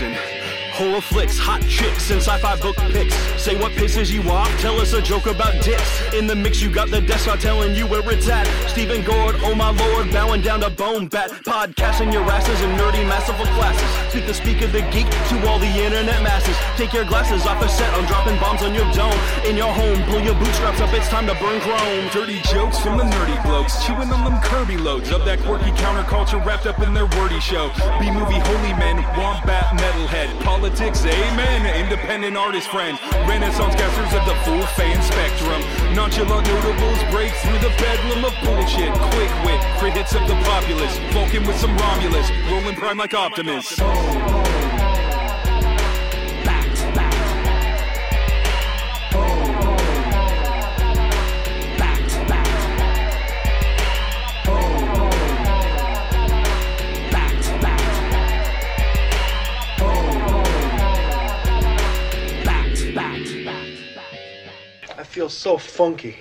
Listen. Horror flicks, hot chicks, and sci-fi book picks. Say what pisses you off, tell us a joke about dicks. In the mix, you got the desk not telling you where it's at. Stephen Gord, oh my lord, bowing down to Bone Bat. Podcasting your asses in nerdy, masterful classes. Speak the speak of the geek to all the internet masses. Take your glasses off a set, I'm dropping bombs on your dome. In your home, pull your bootstraps up, it's time to burn chrome. Dirty jokes from the nerdy blokes, chewing on them Kirby loads of that quirky counterculture wrapped up in their wordy show. B movie holy men, wombat metalhead, politics, amen, independent artist friend, renaissance casters of the full fan spectrum. Nonchalant notables break through the bedlam of bullshit. Quick wit, crit hits of the populace, Vulcan with some Romulus, rolling prime like Optimus. feels so funky.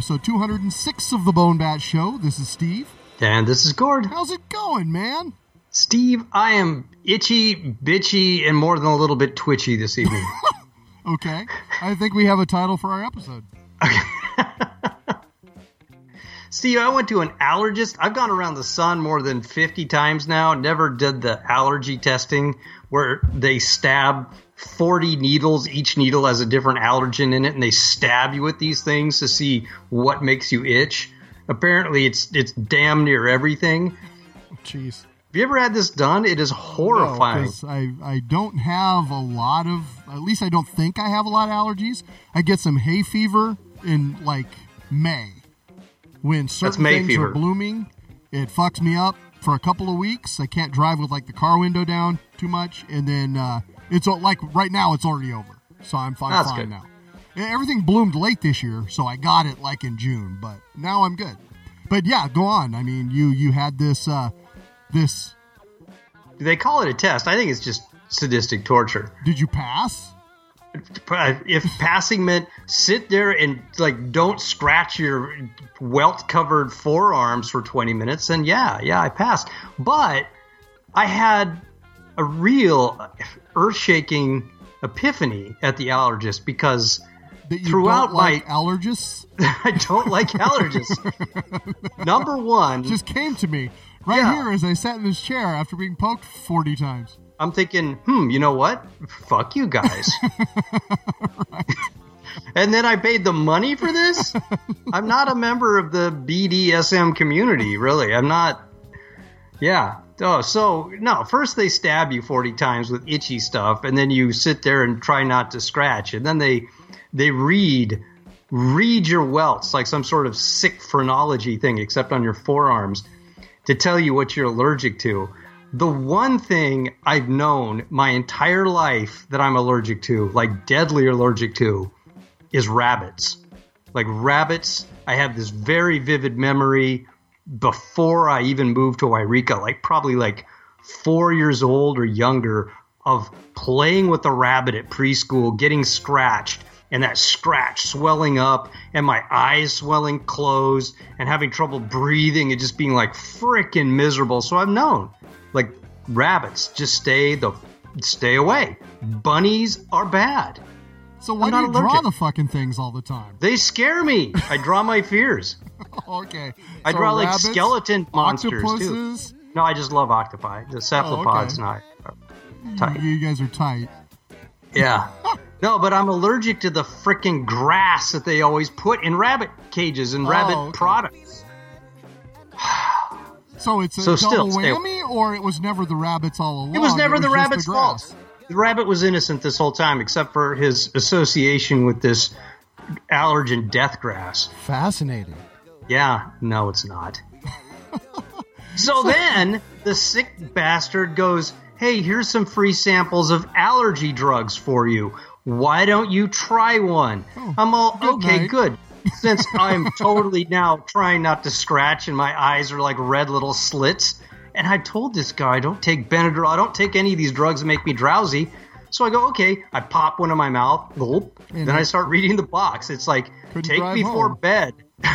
Episode 206 of the Bone Bat Show. This is Steve. And this is Gord. How's it going, man? Steve, I am itchy, bitchy, and more than a little bit twitchy this evening. Okay. I think we have a title for our episode. Steve, I went to an allergist. I've gone around the sun more than 50 times now. Never did the allergy testing where they stab 40 needles. Each needle has a different allergen in it, and they stab you with these things to see what makes you itch. Apparently, it's it's damn near everything. Jeez. Have you ever had this done? It is horrifying. No, I, I don't have a lot of, at least I don't think I have a lot of allergies. I get some hay fever in like May. When certain things fever. are blooming, it fucks me up for a couple of weeks. I can't drive with like the car window down too much. And then uh, it's like right now it's already over. So I'm fine, That's fine good. now. Everything bloomed late this year, so I got it like in June, but now I'm good. But yeah, go on. I mean, you you had this uh, this. they call it a test. I think it's just sadistic torture. Did you pass? if passing meant sit there and like don't scratch your welt covered forearms for 20 minutes then yeah yeah i passed but i had a real earth-shaking epiphany at the allergist because Throughout like my- allergists i don't like allergists number one just came to me right Yeah. here as I sat in this chair after being poked forty times. I'm thinking, hmm, you know what? Fuck you guys. And then I paid the money for this? I'm not a member of the BDSM community, really. I'm not. Yeah. Oh, so, no, first they stab you 40 times with itchy stuff, and then you sit there and try not to scratch. And then they they read read your welts like some sort of sick phrenology thing, except on your forearms, to tell you what you're allergic to. The one thing I've known my entire life that I'm allergic to, like deadly allergic to, is rabbits. Like rabbits, I have this very vivid memory before I even moved to Wairika, like probably like four years old or younger, of playing with a rabbit at preschool, getting scratched, and that scratch swelling up, and my eyes swelling closed, and having trouble breathing, and just being like freaking miserable. So I've known, like rabbits, just stay the stay away. Bunnies are bad. So why do you not draw the fucking things all the time? They scare me. I draw my fears. okay. I So draw like skeleton monsters too. No, I just love octopi. The cephalopods, okay. not uh, tight. You guys are tight. Yeah. No, but I'm allergic to the freaking grass that they always put in rabbit cages and rabbit Oh, okay. products. So it's a So double still, stay- whammy, or it was never the rabbits all along. It was never the rabbit's grass? fault. The rabbit was innocent this whole time, except for his association with this allergen death grass. Fascinating. Yeah, no, it's not. so then the sick bastard goes, Hey, here's some free samples of allergy drugs for you. Why don't you try one? Oh, I'm all, good okay, night." good. Since I'm totally now trying not to scratch and my eyes are like red little slits. And I told this guy, don't take Benadryl, I don't take any of these drugs that make me drowsy. So I go, okay, I pop one in my mouth, gulp, And then I start reading the box. It's like, take before home. bed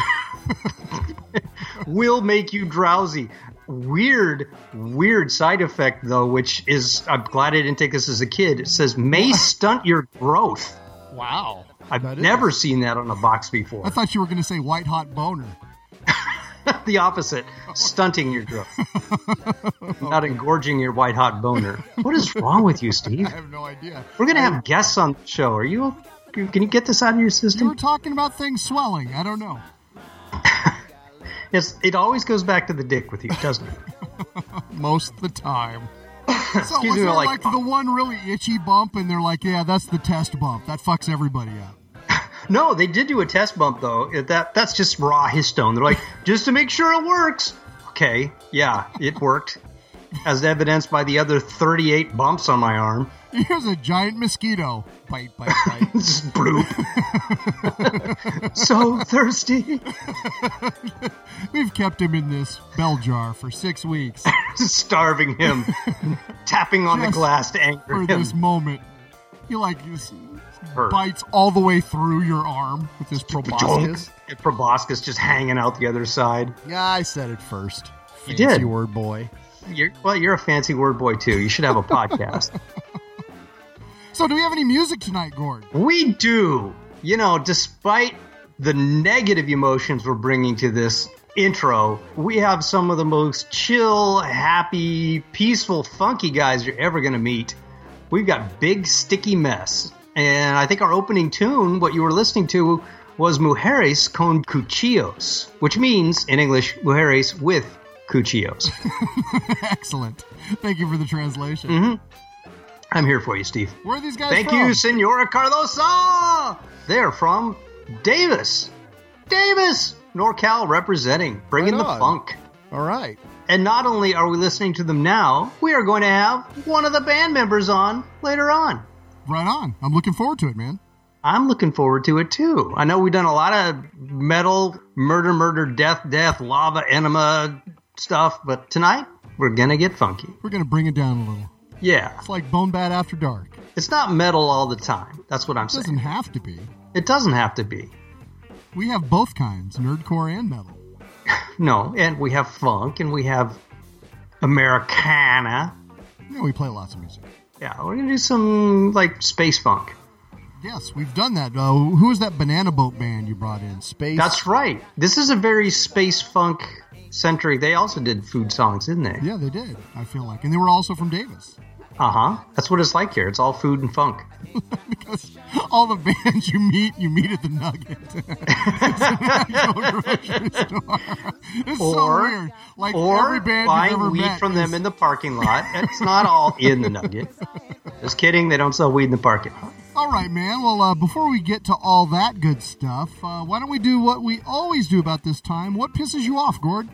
will make you drowsy. Weird, weird side effect though, which is I'm glad I didn't take this as a kid. It says may stunt your growth. Wow. I've never seen that on a box before. I thought you were going to say white hot boner. the opposite, stunting your growth, not engorging your white hot boner. What is wrong with you, Steve? I have no idea. We're gonna have guests on the show. Are you? Can you get this out of your You were system? talking about things swelling. I don't know. It's, it always goes back to the dick with you, doesn't it? Most of the time. So Excuse me, like- like, the one really itchy bump, and they're like, "Yeah, that's the test bump. That fucks everybody up." No, they did do a test bump though. That that's just raw histamine. They're like, just to make sure it works. Okay, yeah, it worked, as evidenced by the other 38 bumps on my arm. Here's a giant mosquito. Bite, bite, bite. Just bloop. so thirsty. We've kept him in this bell jar for six weeks Starving him, tapping on the glass to anger for him. this moment. You like this hurt. bites all the way through your arm with his proboscis. And proboscis just hanging out the other side. Yeah, I said it first. You Fancy did. word boy. You're, well, you're a fancy word boy too. You should have a podcast. So, do we have any music tonight, Gord? we do. You know, despite the negative emotions we're bringing to this intro, we have some of the most chill, happy, peaceful, funky guys you're ever going to meet. We've got Big Sticky Mess. And I think our opening tune, what you were listening to, was Mujeres con Cuchillos, which means, in English, Mujeres with Cuchillos. Excellent. Thank you for the translation. Mm-hmm. I'm here for you, Steve. Where are these guys Thank from? you, Senora Cardosa. They're from Davis. Davis, NorCal representing, bringing Right the funk. All right. And not only are we listening to them now, we are going to have one of the band members on later on. Right on. I'm looking forward to it, man. I'm looking forward to it too. I know we've done a lot of metal, murder, murder, death, death, lava, enema stuff, but tonight we're going to get funky. We're going to bring it down a little. Yeah, It's like Bone Bat After Dark. it's not metal all the time. That's what I'm saying. It doesn't have to be. It doesn't have to be. We have both kinds, nerdcore and metal. No, and we have funk and we have Americana. Yeah, we play lots of music. Yeah, we're gonna do some like space funk. Yes, we've done that. Uh, who was that Banana Boat band you brought in? Space. That's right. This is a very space funk centric. They also did food songs, didn't they? Yeah, they did. I feel like, and they were also from Davis. Uh huh. That's what it's like here. It's all food and funk. because all the bands you meet, you meet at the Nugget. it's an actual grocery store. It's so Or- weird. Like or every band buying weed met from them in the parking lot. It's not all in the Nugget. Just kidding. They don't sell weed in the parking lot. All right, man. Well, uh, before we get to all that good stuff, uh, why don't we do what we always do about this time? What pisses you off, Gord?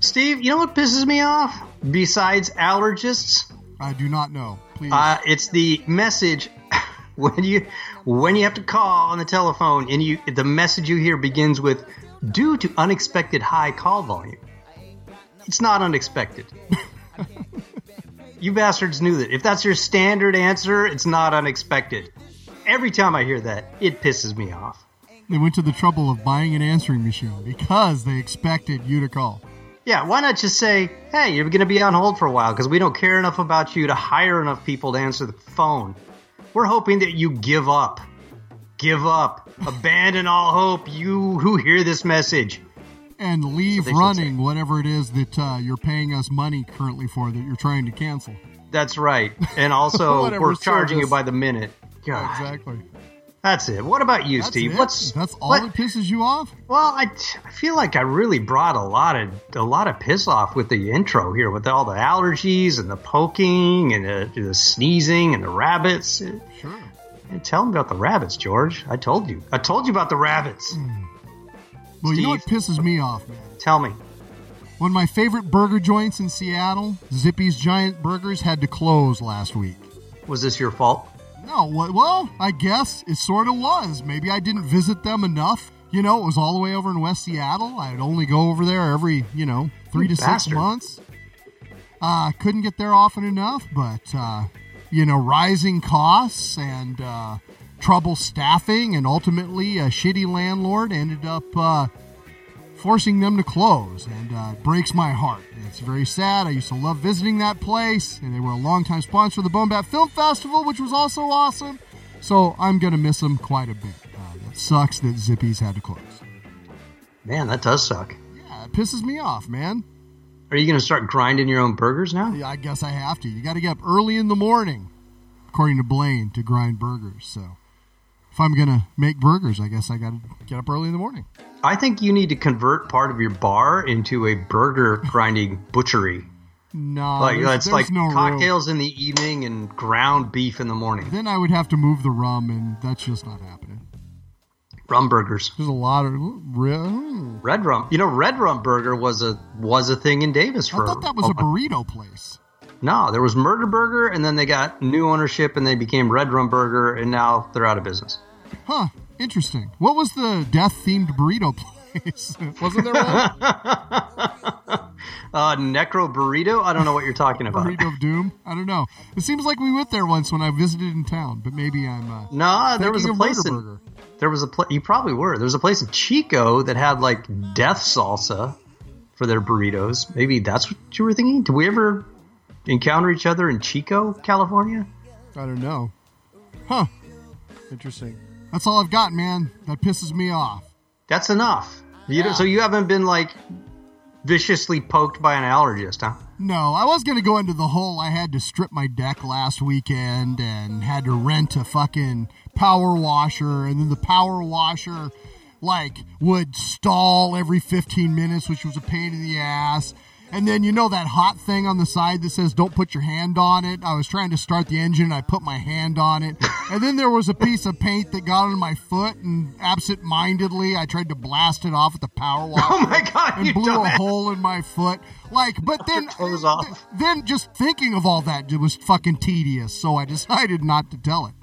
Steve, you know what pisses me off? Besides allergists, I do not know. Please. Uh, it's the message when you when you have to call on the telephone and you the message you hear begins with due to unexpected high call volume. It's not unexpected. you bastards knew that. If that's your standard answer, it's not unexpected. Every time I hear that, it pisses me off. they went to the trouble of buying an answering machine because they expected you to call. Yeah, why not just say, hey, you're going to be on hold for a while because we don't care enough about you to hire enough people to answer the phone. We're hoping that you give up. Give up. Abandon all hope, you who hear this message. And leave running whatever it is that uh, you're paying us money currently for that you're trying to cancel. That's right. And also, we're charging you by the minute. God, Exactly. That's it. What about you, That's Steve? it? What's That's all what- that pisses you off? Well, I, I feel like I really brought a lot of a lot of piss off with the intro here, with all the allergies and the poking and the, the sneezing and the rabbits. Sure. Hey, Tell me about the rabbits, George. I told you. I told you about the rabbits. Hmm. Well, you know what pisses me off, man? Tell me. One of my favorite burger joints in Seattle, Zippy's Giant Burgers, had to close last week. Was this your fault? No, well, I guess it sort of was. Maybe I didn't visit them enough. You know, it was all the way over in West Seattle. I'd only go over there every, you know, three You to bastard. six months. Uh, couldn't get there often enough, but, uh, you know, rising costs and uh, trouble staffing, and ultimately a shitty landlord ended up uh, forcing them to close, and uh, it breaks my heart. It's very sad. I used to love visiting that place, and they were a longtime sponsor of the Bone Bat Film Festival, which was also awesome. So I'm gonna miss them quite a bit. Uh, it sucks that Zippy's had to close. Man, that does suck. Yeah, it pisses me off, man. Are you going to start grinding your own burgers now? Yeah, I guess I have to. You got to get up early in the morning, according to Blaine, to grind burgers. So if I'm gonna make burgers, I guess I got to get up early in the morning. I think you need to convert part of your bar into a burger grinding butchery. No, like there's, it's there's like no room. cocktails in the evening and ground beef in the morning. Then I would have to move the rum, and that's just not happening. Rum burgers. There's a lot of re- hmm. Red rum. You know, red rum burger was a was a thing in Davis I thought that was a burrito place. No, there was Murder Burger, and then they got new ownership, and they became Red Rum Burger, and now they're out of business. Huh? Interesting. What was the death-themed burrito place? Wasn't there one? Uh, Necro Burrito? I don't know what you're talking about. Burrito of Doom. I don't know. It seems like we went there once when I visited in town, but maybe I'm. Uh, no, there was a place in, Whataburger. there was a place. you probably were. There was a place in Chico that had like death salsa for their burritos. Maybe that's what you were thinking. Did we ever encounter each other in Chico, California? I don't know. Huh. Interesting. That's all I've got, man. That pisses me off. That's enough. You Yeah. so you haven't been like viciously poked by an allergist, huh? No, I was gonna go into the hole. I had to strip my deck last weekend and had to rent a fucking power washer, and then the power washer like would stall every 15 minutes, which was a pain in the ass. And then you know that hot thing on the side that says "Don't put your hand on it." I was trying to start the engine, and I put my hand on it, and then there was a piece of paint that got on my foot, and absent-mindedly, I tried to blast it off with the power washer Oh my god, and you blew a hole in my foot. Like, but then, off. then just thinking of all that it was fucking tedious. So I decided not to tell it.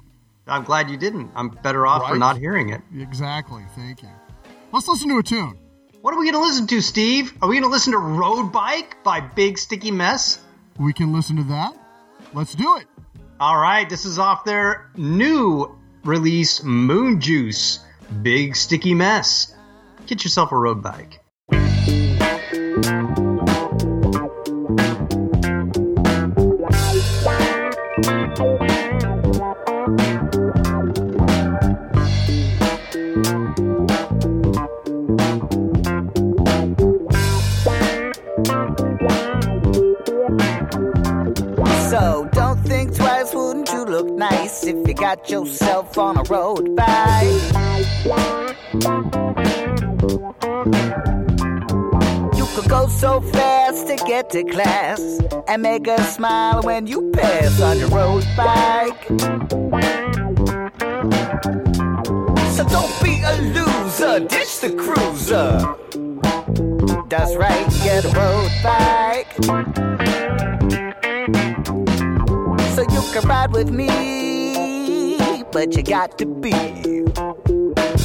I'm glad you didn't. I'm better off for not hearing it. Exactly. Thank you. Let's listen to a tune. What are we going to listen to, Steve? Are we going to listen to Road Bike by Big Sticky Mess? We can listen to that. Let's do it. All right, this is off their new release, Moon Juice, Big Sticky Mess. Get yourself a road bike. So don't think twice, wouldn't you look nice if you got yourself on a road bike? You could go so fast to get to class and make a smile when you pass on your road bike. So don't be a loser, ditch the cruiser. That's right, get a road bike so you can ride with me. But you got to be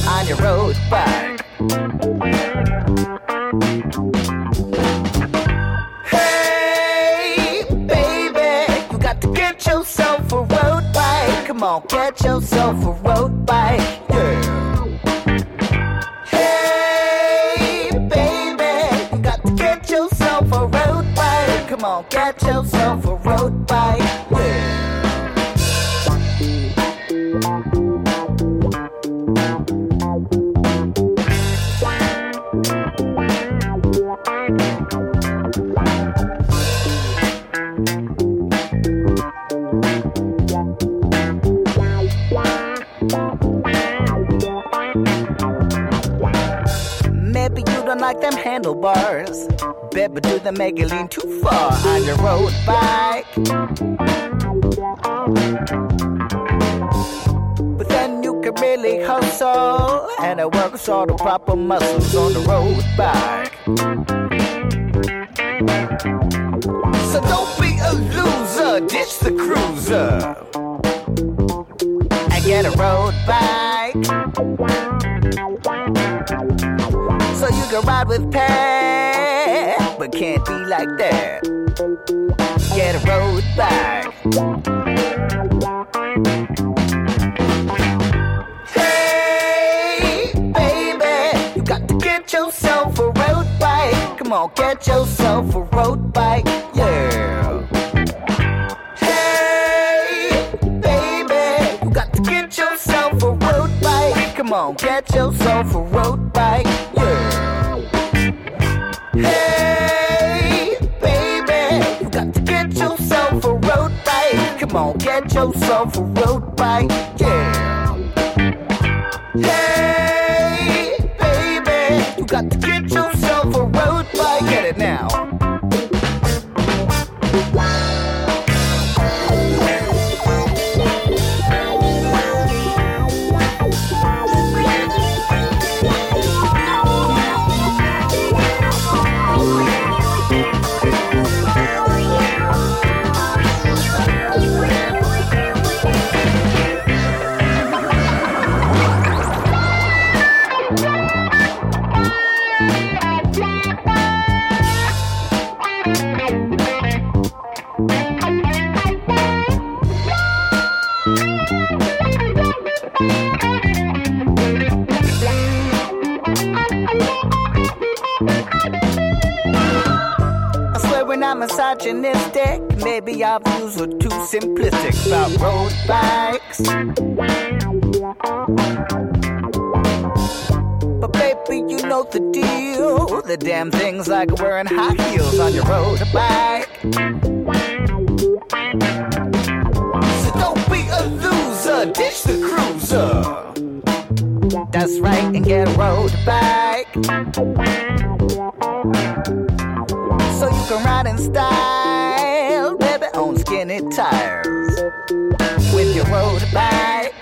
on your road bike. Hey, baby, you got to get yourself a road bike. Come on, get yourself a road bike. Handlebars. Baby, do they make it lean too far on your road bike? But then you can really hustle and it works all the proper muscles on the road bike. So don't be a loser, ditch the cruiser and get a road bike. Can ride with Pat, but can't be like that. Get a road bike. Hey, baby, you got to get yourself a road bike. Come on, get yourself a road bike. Yeah. Hey, baby, you got to get yourself a road bike. Come on, get yourself a road bike. Hey, baby, you got to get yourself a road bike. Come on, get yourself a road bike. Yeah. Misogynistic. Maybe our views were too simplistic about road bikes. But baby, you know the deal. The damn thing's like wearing high heels on your road bike. So don't be a loser, ditch the cruiser. That's right, and get a road bike. Can ride in style, baby, on skinny tires. With your road bike.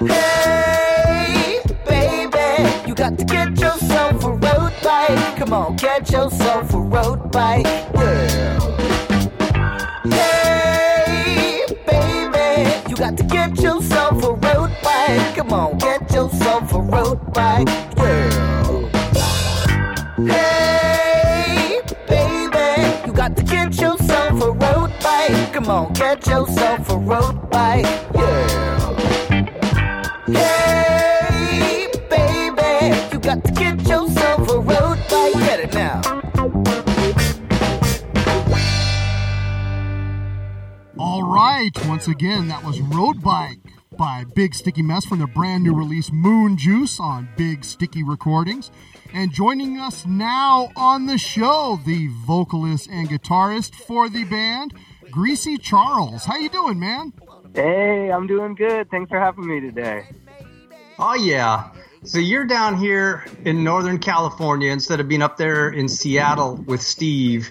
Hey, baby, you got to get yourself a road bike. Come on, get yourself a road bike. Yeah. Hey, baby, you got to get yourself a road bike. Come on, get yourself a road bike. Yeah. Get yourself a road bike. Yeah. Hey, baby, you got to get yourself a road bike. Get it now. All right, once again, that was Road Bike by Big Sticky Mess from their brand new release Moon Juice on Big Sticky Recordings. And joining us now on the show, the vocalist and guitarist for the band, Greasy Charles. How you doing, man? Hey, I'm doing good. Thanks for having me today. Oh yeah. So you're down here in Northern California instead of being up there in Seattle with Steve.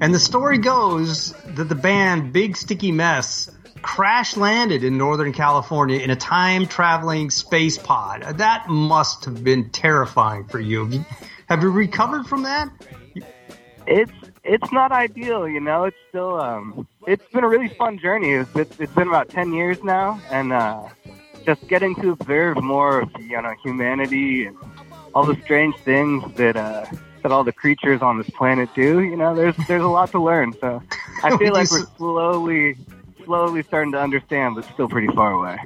And the story goes that the band Big Sticky Mess crash landed in Northern California in a time traveling space pod. That must have been terrifying for you. Have you, have you recovered from that? It's it's not ideal, you know. It's still um, it's been a really fun journey. It's it's, it's been about ten years now, and uh, just getting to observe more of you know humanity and all the strange things that uh, that all the creatures on this planet do. You know, there's there's a lot to learn. So I feel like we're slowly slowly starting to understand, but still pretty far away.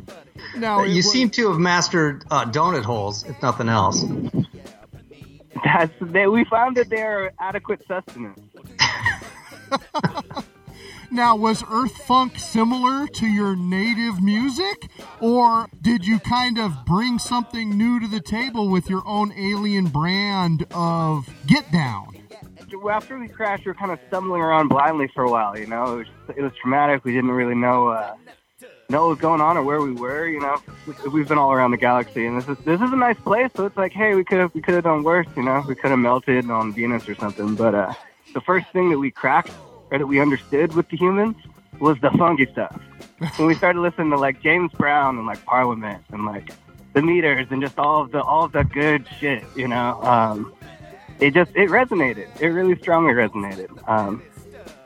Now, you seem to have mastered uh, donut holes, if nothing else. That's they, we found that they are adequate sustenance. Now, was Earth Funk similar to your native music, or did you kind of bring something new to the table with your own alien brand of Get Down? After we crashed, we were kind of stumbling around blindly for a while. You know, it was it was traumatic. We didn't really know uh, know what was going on or where we were. You know, we, we've been all around the galaxy, and this is this is a nice place. So it's like, hey, we could have we could have done worse. You know, we could have melted on Venus or something. But uh, the first thing that we cracked or that we understood with the humans was the funky stuff. when we started listening to like James Brown and like Parliament and like the meters and just all of the all of the good shit, you know, um, it just it resonated. It really strongly resonated. Um,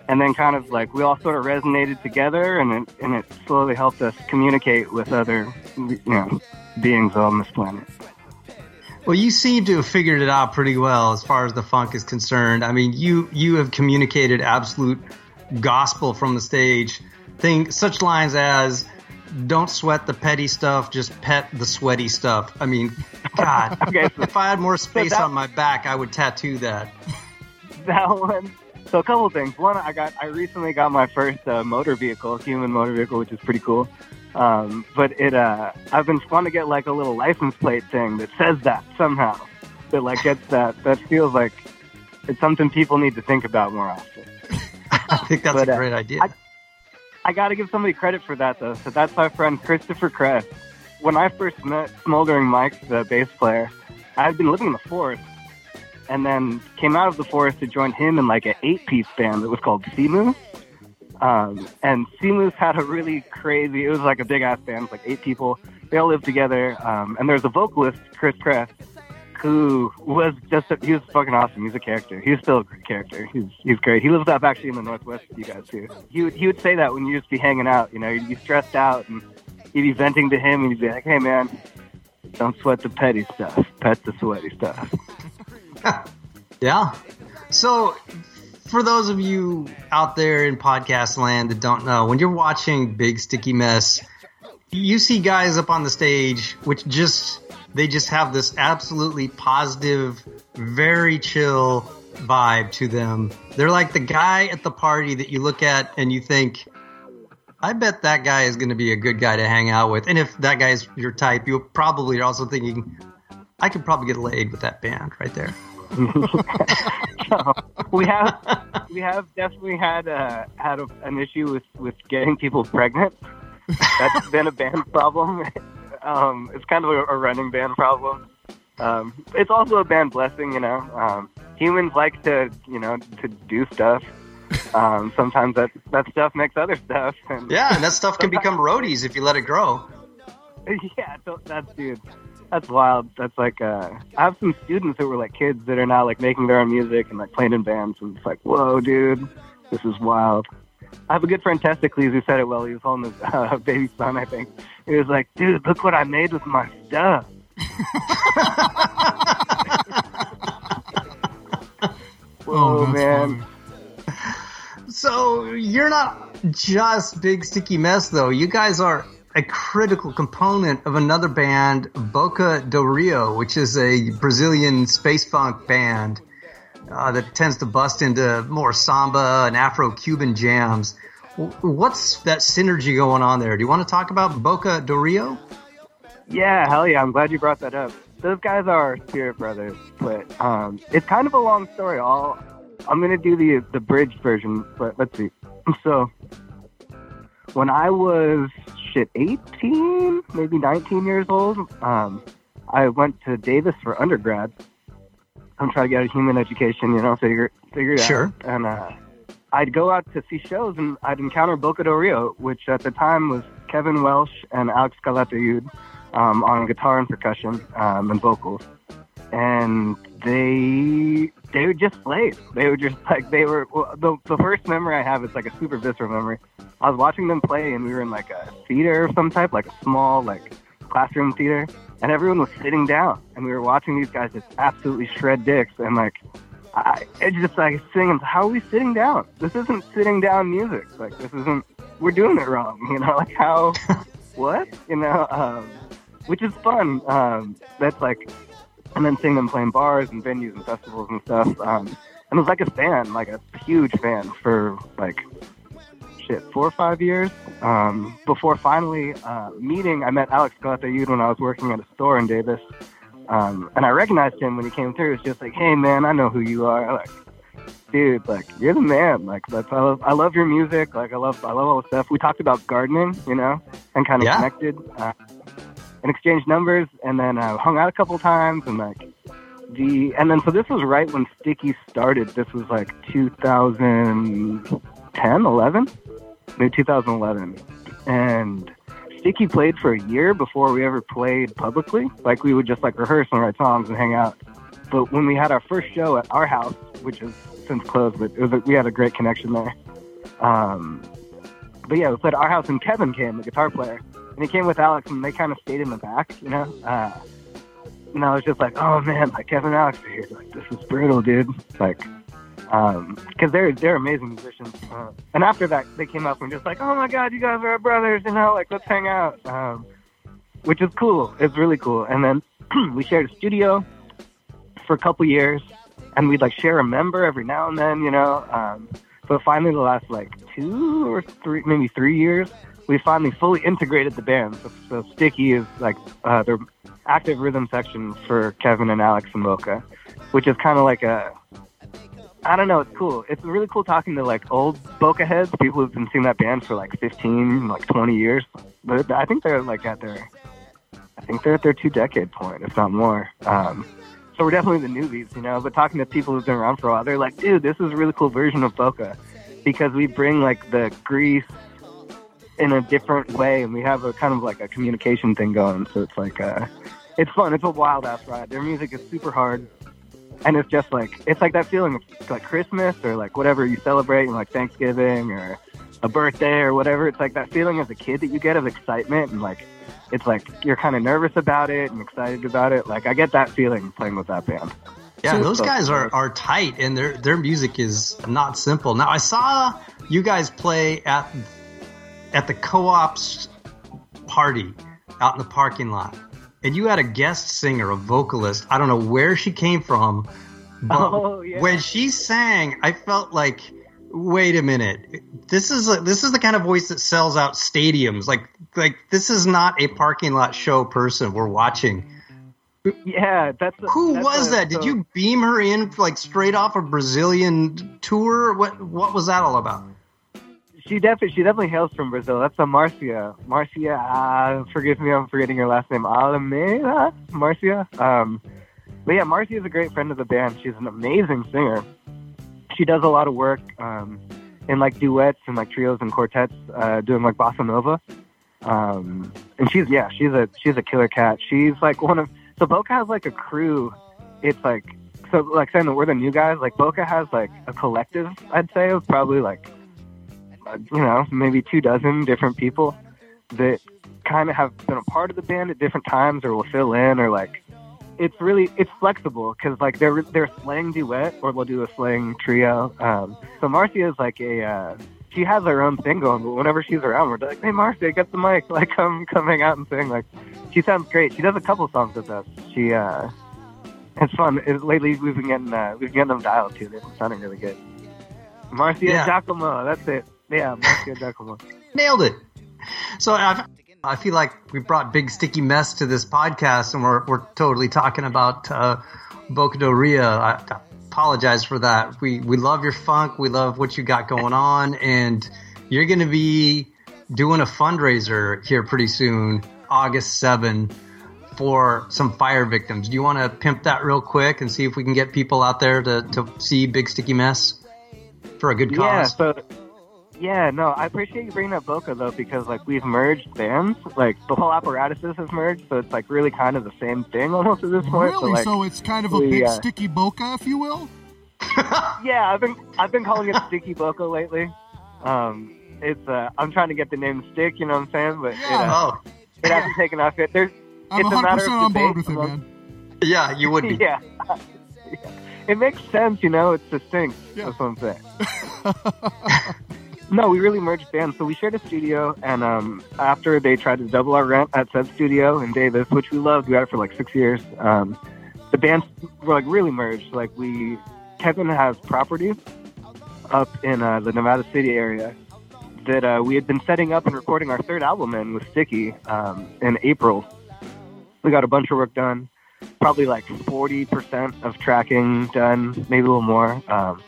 and then kind of like we all sort of resonated together, and it and it slowly helped us communicate with other you know beings on this planet. Well, you seem to have figured it out pretty well as far as the funk is concerned. I mean, you you have communicated absolute gospel from the stage. Thing such lines as "Don't sweat the petty stuff, just pet the sweaty stuff." I mean, God, Okay, so- if I had more space that- on my back, I would tattoo that. that one. So a couple of things. One, I got I recently got my first uh, motor vehicle, human motor vehicle, which is pretty cool. Um, but it uh, I've been wanting to get like a little license plate thing that says that somehow. That like gets that. That feels like it's something people need to think about more often. I think that's But, a uh, great idea. I- I got to give somebody credit for that though. So that's my friend Christopher Kress. When I first met Smoldering Mike, the bass player, I had been living in the forest, and then came out of the forest to join him in like an eight-piece band that was called Seamoose. Um, and Seamoose had a really crazy. It was like a big ass band, like eight people. They all lived together. Um, and there's a vocalist, Chris Kress, who was just a, he was fucking awesome. He's a character. He's still a great character. He's he's great. He lives up actually in the northwest with you guys too. He would he would say that when you just be hanging out, you know, you'd be stressed out and he'd be venting to him and he'd be like, Hey man, don't sweat the petty stuff. Pet the sweaty stuff. Yeah. So, for those of you out there in podcast land that don't know, when you're watching Big Sticky Mess, you see guys up on the stage which just they just have this absolutely positive, very chill vibe to them. They're like the guy at the party that you look at and you think, I bet that guy is going to be a good guy to hang out with. And if that guy's your type, you probably are also thinking, I could probably get laid with that band right there. we have we have definitely had uh, had a, an issue with with getting people pregnant. That's been a band problem. Um, it's kind of a, a running band problem. Um, it's also a band blessing, you know. Um, humans like to, you know, to do stuff. Um, sometimes that that stuff makes other stuff. And Yeah, and that stuff can become roadies if you let it grow. yeah, so that's dude. That's wild. That's like uh, I have some students that were like kids that are now like making their own music and like playing in bands, and it's like, whoa, dude, this is wild. I have a good friend Testicles who said it well. he was holding his uh, baby son. I think he was like, dude, look what I made with my stuff. Whoa, Oh, man. So you're not just Big Sticky Mess, though. You guys are a critical component of another band, Boca do Rio, which is a Brazilian space funk band uh, that tends to bust into more samba and Afro-Cuban jams. What's that synergy going on there? Do you want to talk about Boca do Rio? Yeah, hell yeah. I'm glad you brought that up. Those guys are Spirit Brothers, but um, it's kind of a long story. I'll, I'm going to do the the bridge version, but let's see. So, when I was shit 18, maybe 19 years old, um, I went to Davis for undergrad. I'm trying to get a human education, you know, figure figure it Sure. out. And uh, I'd go out to see shows, and I'd encounter Boca do Rio, which at the time was Kevin Welsh and Alex Calatayud um, on guitar and percussion um, and vocals, and they they would just play. They were just like they were. Well, the the first memory I have is like a super visceral memory. I was watching them play, and we were in like a theater of some type, like a small like classroom theater, and everyone was sitting down, and we were watching these guys just absolutely shred dicks, and like. I, it's just like singing. How are we sitting down? This isn't sitting down music. Like this isn't. We're doing it wrong. You know, like how, what? You know, um, which is fun. Um, that's like, and then seeing them playing bars and venues and festivals and stuff. Um, and was like a fan, like a huge fan for like shit four or five years. Um, before finally uh, meeting, I met Alex Calatayud when I was working at a store in Davis. Um, and I recognized him when he came through. It's just like, hey man, I know who you are. Like, dude, like you're the man. Like that's I love. I love your music. Like I love. I love all the stuff. We talked about gardening, you know, and kind of Yeah. connected uh, and exchanged numbers, and then uh, hung out a couple times, and like the and then so this was right when Sticky started. This was like 2010, 11, maybe 2011, and Sticky played for a year before we ever played publicly. Like we would just like rehearse and write songs and hang out. But when we had our first show at our house, which is since closed, but a, we had a great connection there. Um, but yeah, we played our house, and Kevin came, the guitar player, and he came with Alex, and they kind of stayed in the back, you know. Uh, and I was just like, oh man, like Kevin Alex here. Like this is brutal, dude. Like, um, because they're they're amazing musicians. Uh, and after that, they came up and just like, oh my god, you guys are brothers, you know, like let's hang out. Um, which is cool. It's really cool. And then we shared a studio for a couple years, and we'd like share a member every now and then, you know. Um, but finally, the last like two or three, maybe three years, we finally fully integrated the band. So, so Sticky is like uh, the active rhythm section for Kevin and Alex and Boca, which is kind of like a I don't know. It's cool. It's really cool talking to like old Boca heads, people who've been seeing that band for like 15, like 20 years. But I think they're like at their, I think they're at their two decade point, if not more. Um, so we're definitely the newbies, you know. But talking to people who've been around for a while, they're like, dude, this is a really cool version of Boca because we bring like the grease in a different way, and we have a kind of like a communication thing going. So it's like, uh, it's fun. It's a wild ass ride. Their music is super hard and it's just like it's like that feeling of like Christmas or like whatever you celebrate, and like Thanksgiving or a birthday or whatever. It's like that feeling as a kid that you get of excitement and like it's like you're kind of nervous about it and excited about it. Like I get that feeling playing with that band. Yeah, So- those guys are, are tight, and their their music is not simple. Now, I saw you guys play at at the co-op's party out in the parking lot, and you had a guest singer, a vocalist. I don't know where she came from, but Oh, yeah. when she sang, I felt like, wait a minute, this is a, this is the kind of voice that sells out stadiums. Like like this is not a parking lot show person we're watching. Yeah, that's Who that's was a- that? Did you beam her in like straight off a Brazilian tour? What what was that all about? She definitely she definitely hails from Brazil. That's a Marcia. Marcia, uh, forgive me, I'm forgetting her last name. Alameda, Marcia. Um, but yeah, Marcia is a great friend of the band. She's an amazing singer. She does a lot of work um, in like duets and like trios and quartets, uh, doing like bossa nova. Um, and she's yeah, she's a she's a killer cat. She's like one of so Boca has like a crew. It's like so like saying that we're the new guys. Like Boca has like a collective. I'd say of probably like you know, maybe two dozen different people that kind of have been a part of the band at different times or will fill in or like it's really it's flexible because like they're they're slang duet or they'll do a slang trio. Um so marcia is like a uh she has her own thing going but whenever she's around we're like hey marcia get the mic like come come hang out and sing like she sounds great. She does a couple songs with us. She uh it's fun. It, lately we've been getting uh we've been getting them dialed too. They've been sounding really good. Marcia Yeah. giacomo that's it yeah marcia giacomo Nailed it. So I, I feel like we brought big sticky mess to this podcast, and we're we're totally talking about uh, Boca del Rio. I, I apologize for that. We we love your funk. We love what you got going on, and you're going to be doing a fundraiser here pretty soon, August 7, for some fire victims. Do you want to pimp that real quick and see if we can get people out there to, to see Big Sticky Mess for a good Yeah, cause? so yeah, no, I appreciate you bringing up Boca though because like we've merged bands, like the whole apparatuses has merged, so it's like really kind of the same thing almost at this point. Really? So, So, it's kind of a we, big uh, sticky boca, if you will? yeah, I've been I've been calling it Sticky Boca lately. Um, it's uh, I'm trying to get the name stick, you know what I'm saying? But it, Yeah. uh, Oh, it hasn't taken off yet. There's I'm it's a matter 100% of on board with it, man. yeah, you would be. yeah. It makes sense, you know. It's distinct. Yeah. That's what I'm saying. No, we really merged bands. So we shared a studio, and um, after they tried to double our rent at said studio in Davis, which we loved, we had it for like six years. Um, the bands were like really merged. Like we, Kevin has property up in uh, the Nevada City area that uh, we had been setting up and recording our third album in with Sticky um, in April. We got a bunch of work done probably like 40% of tracking done, maybe a little more. Um,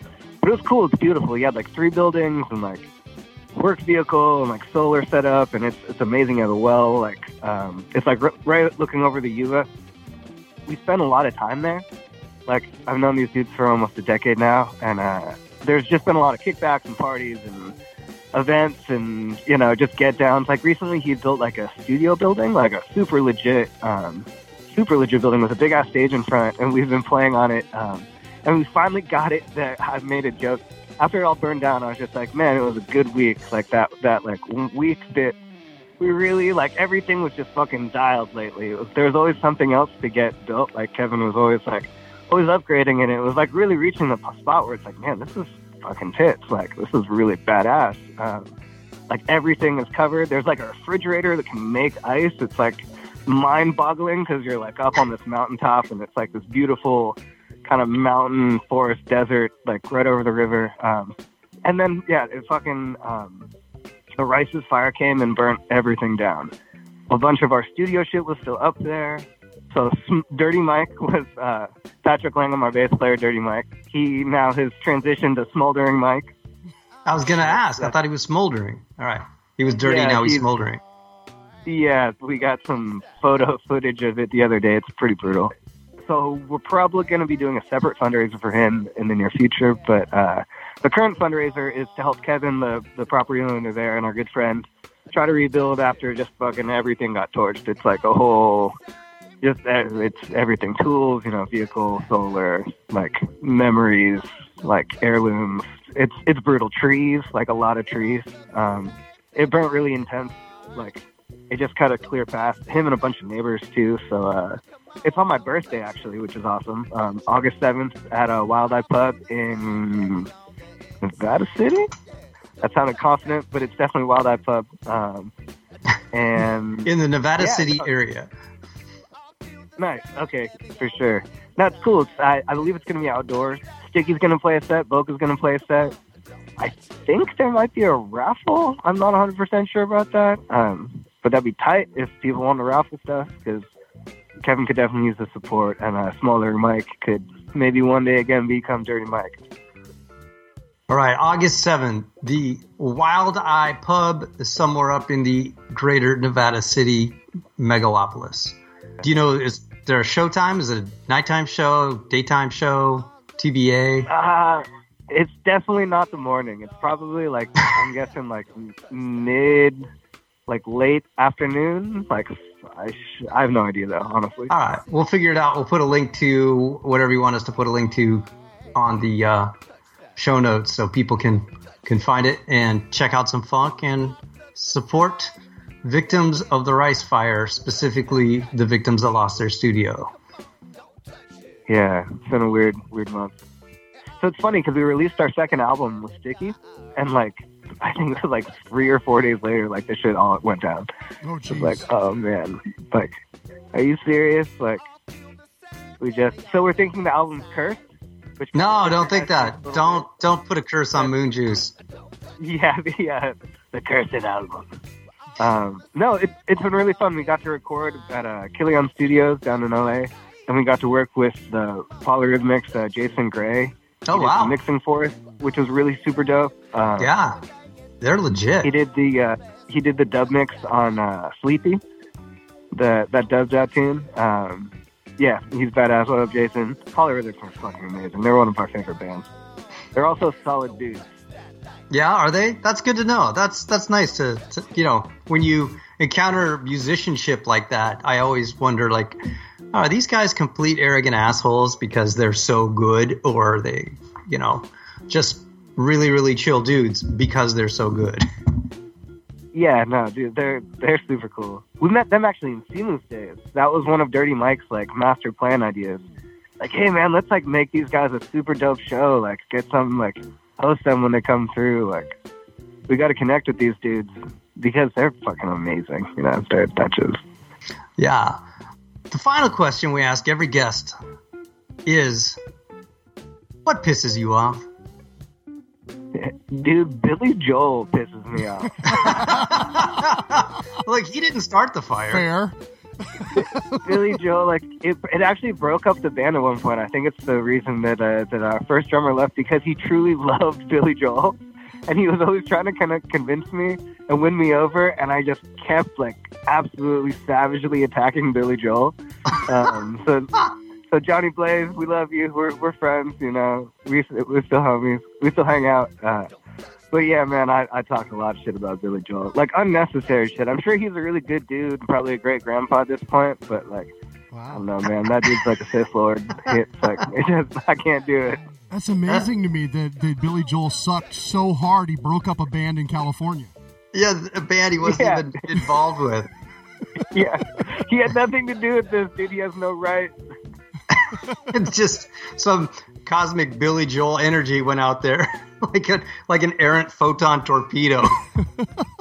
it was cool. It's beautiful. You had like three buildings and like work vehicle and like solar setup, and it's it's amazing. You have a well. Like um, it's like r- right looking over the Yuba. We spent a lot of time there. Like I've known these dudes for almost a decade now, and uh, there's just been a lot of kickbacks and parties and events and you know just get downs. Like recently, he built like a studio building, like a super legit. Um, super legit building with a big ass stage in front, and we've been playing on it. Um, and we finally got it. That I've made a joke after it all burned down. I was just like, man, it was a good week. Like that, that like week that we really like everything was just fucking dialed lately. There was always something else to get built. Like Kevin was always like, always upgrading, and it was like really reaching the spot where it's like, man, this is fucking tits. Like this is really badass. Um, like everything is covered. There's like a refrigerator that can make ice. It's like mind boggling because you're like up on this mountaintop and it's like this beautiful kind of mountain forest desert like right over the river um and then yeah it fucking um the rice's fire came and burnt everything down a bunch of our studio shit was still up there so dirty mike was uh patrick langham our bass player dirty mike he now has transitioned to smoldering mike I was gonna ask. I thought he was smoldering. All right, he was dirty. Yeah, now he's he's- smoldering. Yeah, we got some photo footage of it the other day. It's pretty brutal. So we're probably going to be doing a separate fundraiser for him in the near future. But uh, the current fundraiser is to help Kevin, the the property owner there, and our good friend, try to rebuild after just fucking everything got torched. It's like a whole, just uh, it's everything: tools, you know, vehicle, solar, like memories, like heirlooms. It's it's brutal. Trees, like a lot of trees. Um, it burnt really intense, like it just cut a clear path. Him and a bunch of neighbors too. So uh, it's on my birthday actually, which is awesome. Um, August seventh at a Wild Eye Pub in Nevada City. That sounded confident, but it's definitely Wild Eye Pub. Um, and in the Nevada Yeah, City area. Nice. Okay, for sure. That's cool. It's, I, I believe it's going to be outdoors. Sticky's going to play a set. Boca's going to play a set. I think there might be a raffle. I'm not 100% sure about that. Um, but that'd be tight if people want to raffle stuff because Kevin could definitely use the support, and a smaller Mike could maybe one day again become Dirty Mike. All right, August 7th, the Wild Eye Pub is somewhere up in the greater Nevada City megalopolis. Do you know, is there a showtime? Is it a nighttime show, daytime show, TBA? Uh, it's definitely not the morning. It's probably like I'm guessing like mid, like late afternoon. Like I, sh- I have no idea though, honestly. All right, we'll figure it out. We'll put a link to whatever you want us to put a link to on the uh, show notes so people can can find it and check out some funk and support victims of the rice fire, specifically the victims that lost their studio. Yeah, it's been a weird, weird month. So it's funny because we released our second album with Sticky, and like I think it was like three or four days later, like the shit all went down. Oh, It's jeez. like, oh man, like, are you serious? Like, we just so we're thinking the album's cursed. Which No, don't think that. Don't don't put a curse on Moon Juice. Yeah, the uh, the cursed album. Um, no, it, it's been really fun. We got to record at uh, Killian Studios down in LA, and we got to work with the Polyrhythmics, uh, Jason Gray. Oh wow, mixing for us, which was really super dope. Uh, yeah, they're legit. he did the uh, he did the dub mix on uh, Sleepy, the that dubbed out tune. Um, yeah, he's badass. What up, Jason? Polyrhythmics are fucking amazing. They're one of our favorite bands. They're also solid dudes. Yeah, are they? That's good to know. That's that's nice to, to you know when you encounter musicianship like that. I always wonder like, are these guys complete arrogant assholes because they're so good, or are they, you know, just really really chill dudes because they're so good? Yeah, no, dude, they're they're super cool. We met them actually in Seamless days. That was one of Dirty Mike's like master plan ideas. Like, hey man, let's like make these guys a super dope show. Like, get some like host them when they come through. Like, we got to connect with these dudes because they're fucking amazing. You know, they're touches. Yeah. The final question we ask every guest is, what pisses you off? Dude, Billy Joel pisses me off. like he didn't start the fire. Fair. Billy Joel, like it, it actually broke up the band at one point. I think it's the reason that uh, that our first drummer left because he truly loved Billy Joel, and he was always trying to kind of convince me and win me over, and I just kept like absolutely savagely attacking Billy Joel. Um, so. So Johnny Blaze, we love you. We're we're friends, you know. We we're still homies. We still hang out. Uh, but yeah, man, I, I talk a lot of shit about Billy Joel. Like unnecessary shit. I'm sure he's a really good dude, probably a great grandpa at this point, but like I don't know, man. That dude's like a Sith Lord. It's like it just I can't do it. That's amazing to me that, that Billy Joel sucked so hard he broke up a band in California. Yeah, a band he wasn't Yeah. even involved with. Yeah. He had nothing to do with this, dude. He has no right. It's just some cosmic Billy Joel energy went out there, like a like an errant photon torpedo.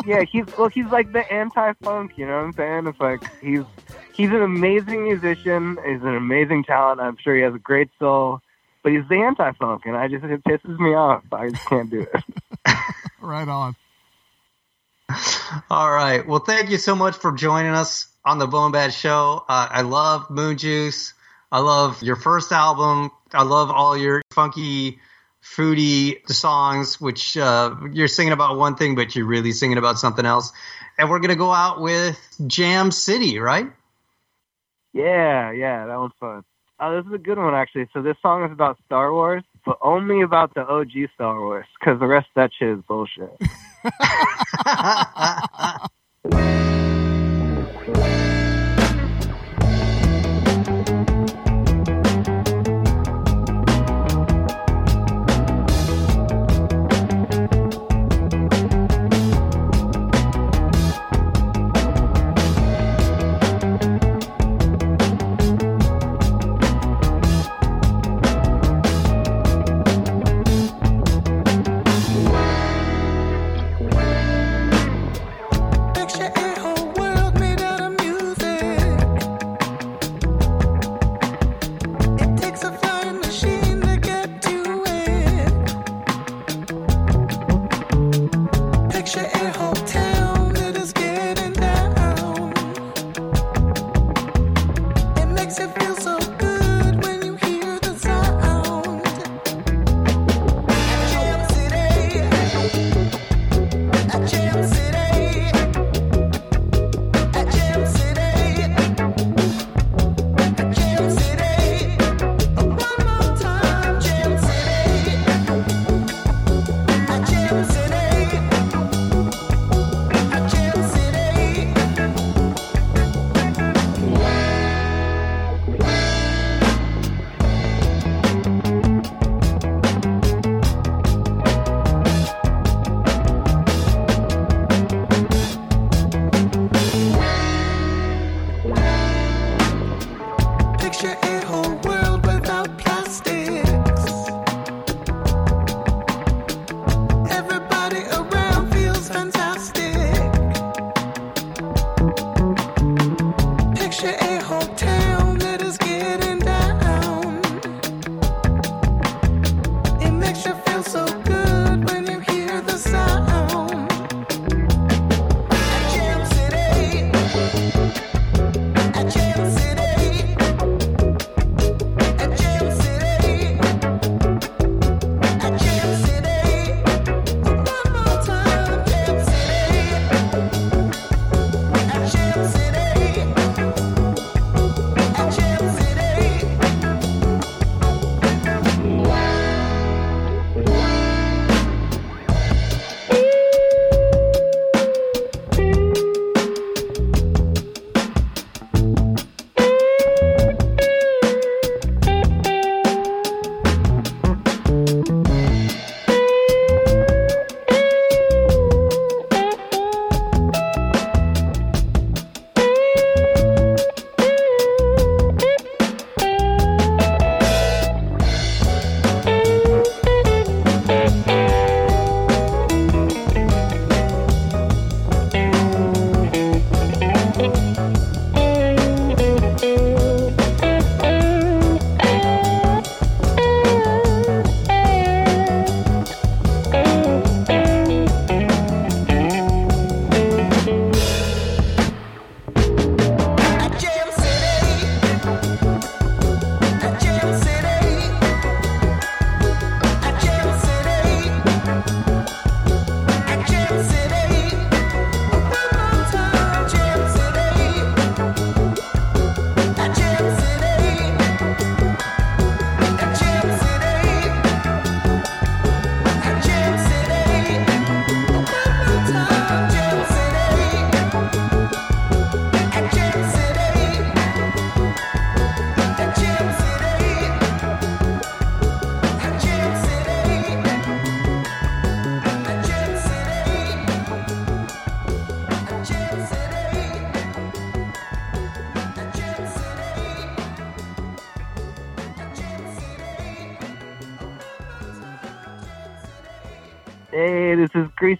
Yeah, he's well he's like the anti funk, you know what I'm saying? It's like he's he's an amazing musician, he's an amazing talent, I'm sure he has a great soul. But he's the anti funk and I just it pisses me off. I just can't do it. Right on. All right. Well, thank you so much for joining us on the Bone Bat Show. Uh, I love Moon Juice. I love your first album. I love all your funky, fruity songs, which uh, you're singing about one thing, but you're really singing about something else. And we're gonna go out with Jam City, right? Yeah, yeah, that one's fun. Oh, this is a good one actually. So this song is about Star Wars, but only about the OG Star Wars, because the rest of that shit is bullshit.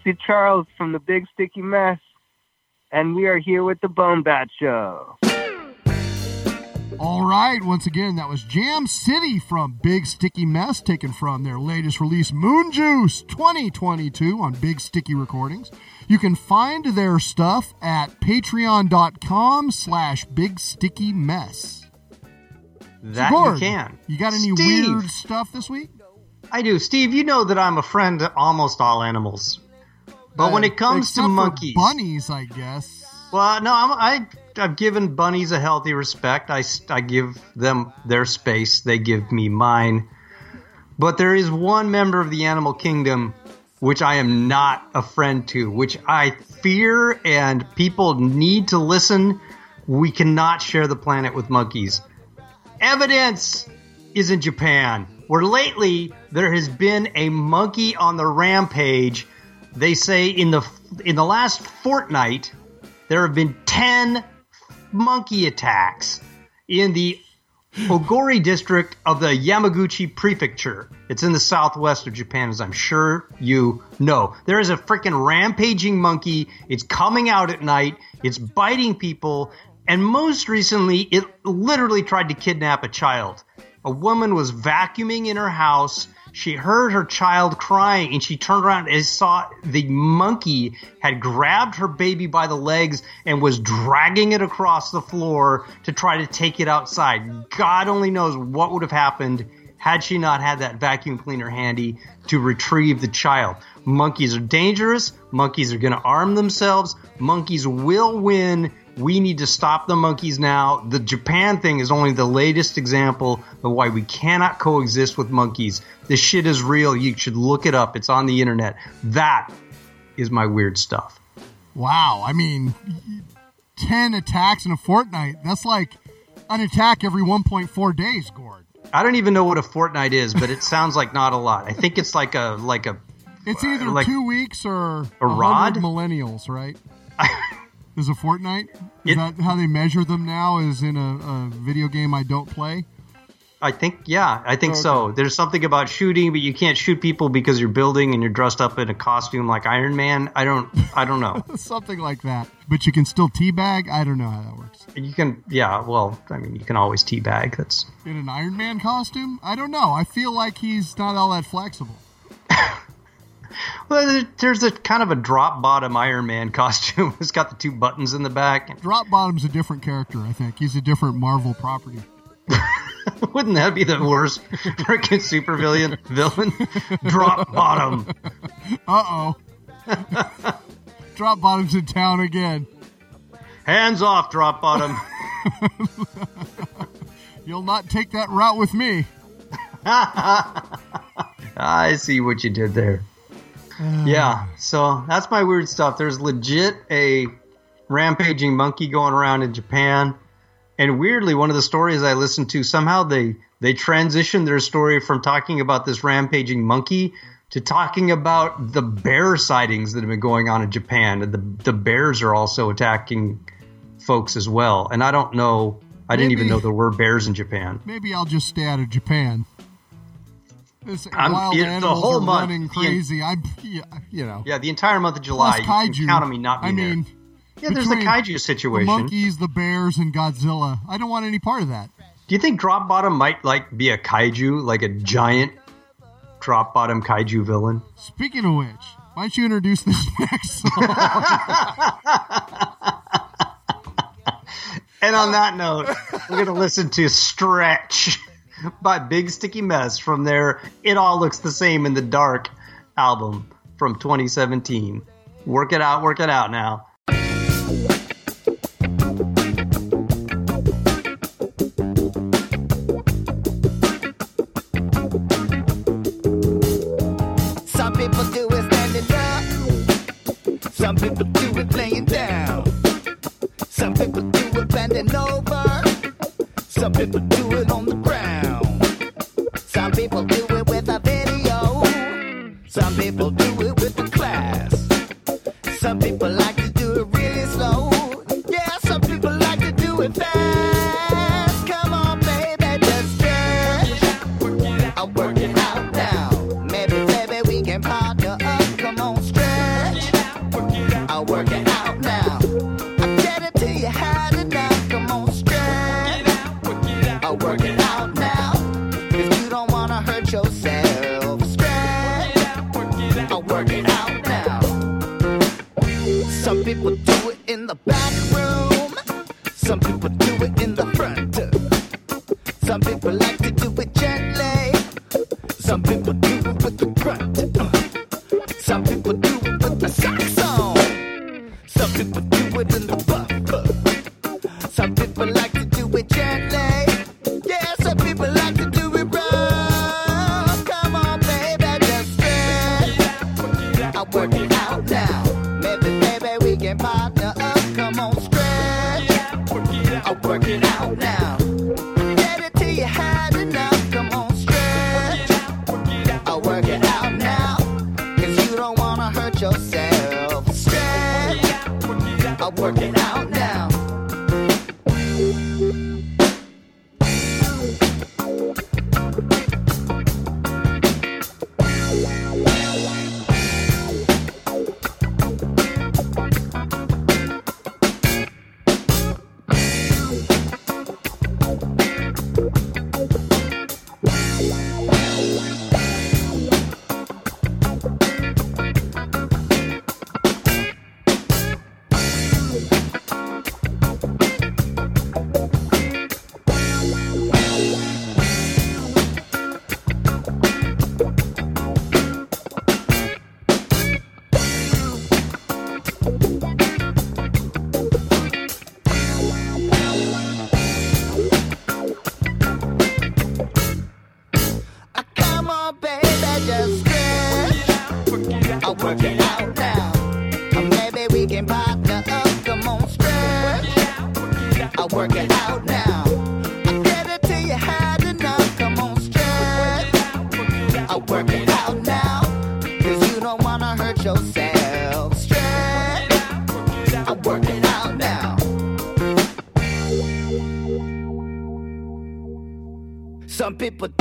this Charles from the Big Sticky Mess, and we are here with the Bone Bat Show. All right, once again, that was Jam City from Big Sticky Mess, taken from their latest release, Moon Juice 2022 on Big Sticky Recordings. You can find their stuff at patreon.com slash big sticky mess. That Gord, you can. You got any Steve. weird stuff this week? I do. Steve, you know that I'm a friend to almost all animals. But when it comes to monkeys, bunnies, I guess. well, no, I'm, I I've given bunnies a healthy respect. I I give them their space. They give me mine. But there is one member of the animal kingdom which I am not a friend to, which I fear, and people need to listen. We cannot share the planet with monkeys. Evidence is in Japan, where lately there has been a monkey on the rampage. They say in the in the last fortnight there have been 10 monkey attacks in the Ogori district of the Yamaguchi prefecture. It's in the southwest of Japan, as I'm sure you know. There is a freaking rampaging monkey. It's coming out at night. It's biting people. And most recently, it literally tried to kidnap a child. A woman was vacuuming in her house. She heard her child crying and she turned around and saw the monkey had grabbed her baby by the legs and was dragging it across the floor to try to take it outside. God only knows what would have happened had she not had that vacuum cleaner handy to retrieve the child. Monkeys are dangerous. Monkeys are going to arm themselves. Monkeys will win. We need to stop the monkeys now. The Japan thing is only the latest example of why we cannot coexist with monkeys. This shit is real. You should look it up. It's on the internet. That is my weird stuff. Wow. I mean, 10 attacks in a fortnight. That's like an attack every 1.4 days, Gord. I don't even know what a fortnight is, but it sounds like not a lot. I think it's like a like a It's uh, either like two weeks or a rod? 100 millennials, right? is a fortnight? Is It- that how they measure them now? Is in a, a video game I don't play? I think yeah, I think oh, so. There's something about shooting, but you can't shoot people because you're building and you're dressed up in a costume like Iron Man. I don't I don't know. Something like that. But you can still teabag? I don't know how that works. you can yeah, well, I mean, you can always teabag. That's In an Iron Man costume? I don't know. I feel like he's not all that flexible. well, there's a kind of a drop bottom Iron Man costume. it's got the two buttons in the back. Drop Bottom's a different character, I think. He's a different Marvel property. Wouldn't that be the worst freaking supervillain villain? Drop bottom. Uh oh. Drop Bottom's in town again. Hands off, drop bottom. You'll not take that route with me. I see what you did there. Yeah, so that's my weird stuff. There's legit a rampaging monkey going around in Japan. And weirdly, one of the stories I listened to, somehow they, they transitioned their story from talking about this rampaging monkey to talking about the bear sightings that have been going on in Japan. And the, the bears are also attacking folks as well. And I don't know, I didn't even know there were bears in Japan. Maybe I'll just stay out of Japan. This I'm- wild the whole month, running the- crazy. I'm, yeah, you know. Yeah, the entire month of July, Plus you can count on me not I being there. mean, Yeah, there's the kaiju The situation. monkeys, the bears, and Godzilla. I don't want any part of that. Do you think Drop Bottom might like be a kaiju, like a giant Drop Bottom kaiju villain? Speaking of which, why don't you introduce this next song? And on that note, we're gonna listen to "Stretch" by Big Sticky Mess from their "It All Looks the Same in the Dark" album from 2017. Work it out, work it out now. Bye. People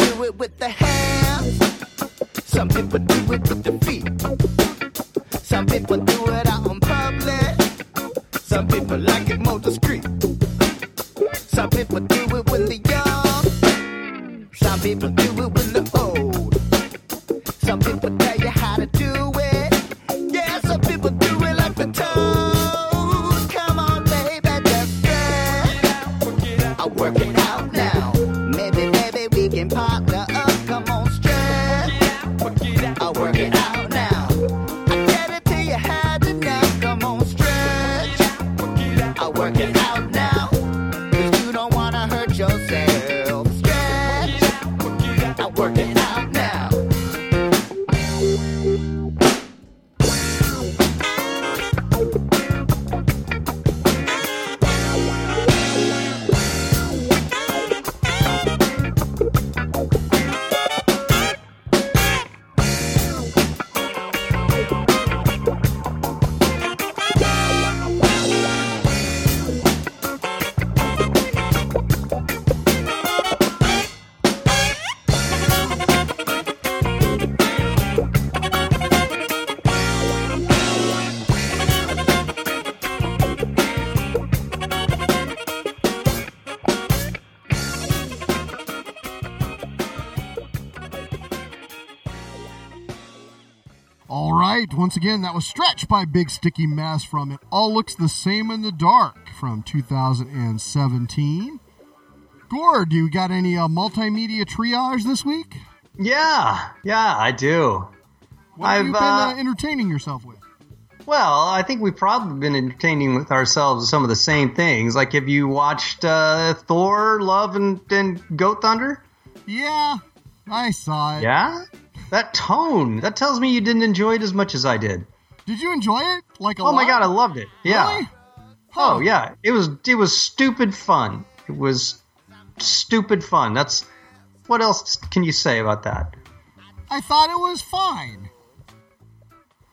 All right, once again, that was Stretched by Big Sticky Mess from It All Looks the Same in the Dark from 2017. Gord, do you got any uh, multimedia triage this week? Yeah, yeah, I do. What have I've, you been uh, uh, entertaining yourself with? Well, I think we've probably been entertaining with ourselves with some of the same things. Like, have you watched uh, Thor, Love, and, and Goat Thunder? Yeah, I saw it. Yeah? That tone, that tells me you didn't enjoy it as much as I did. Did you enjoy it? Like a lot? Oh my god, I loved it. Yeah. Really? Oh yeah, it was it was stupid fun. It was stupid fun. That's what else can you say about that? I thought it was fine.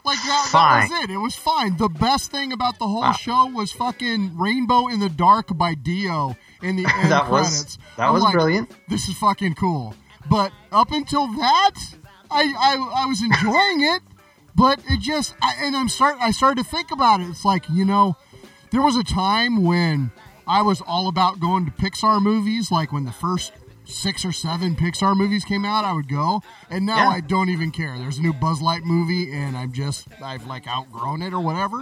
Like that, that was it. It was fine. The best thing about the whole ah. show was fucking Rainbow in the Dark by Dio in the end That was- credits. that I'm was like, brilliant. This is fucking cool. But up until that, I I, I was enjoying it. But it just I, and I'm start I started to think about it. It's like you know, there was a time when I was all about going to Pixar movies, like when the first six or seven Pixar movies came out, I would go, and now Yeah. I don't even care. There's a new Buzz Light movie, and I'm just I've like outgrown it or whatever.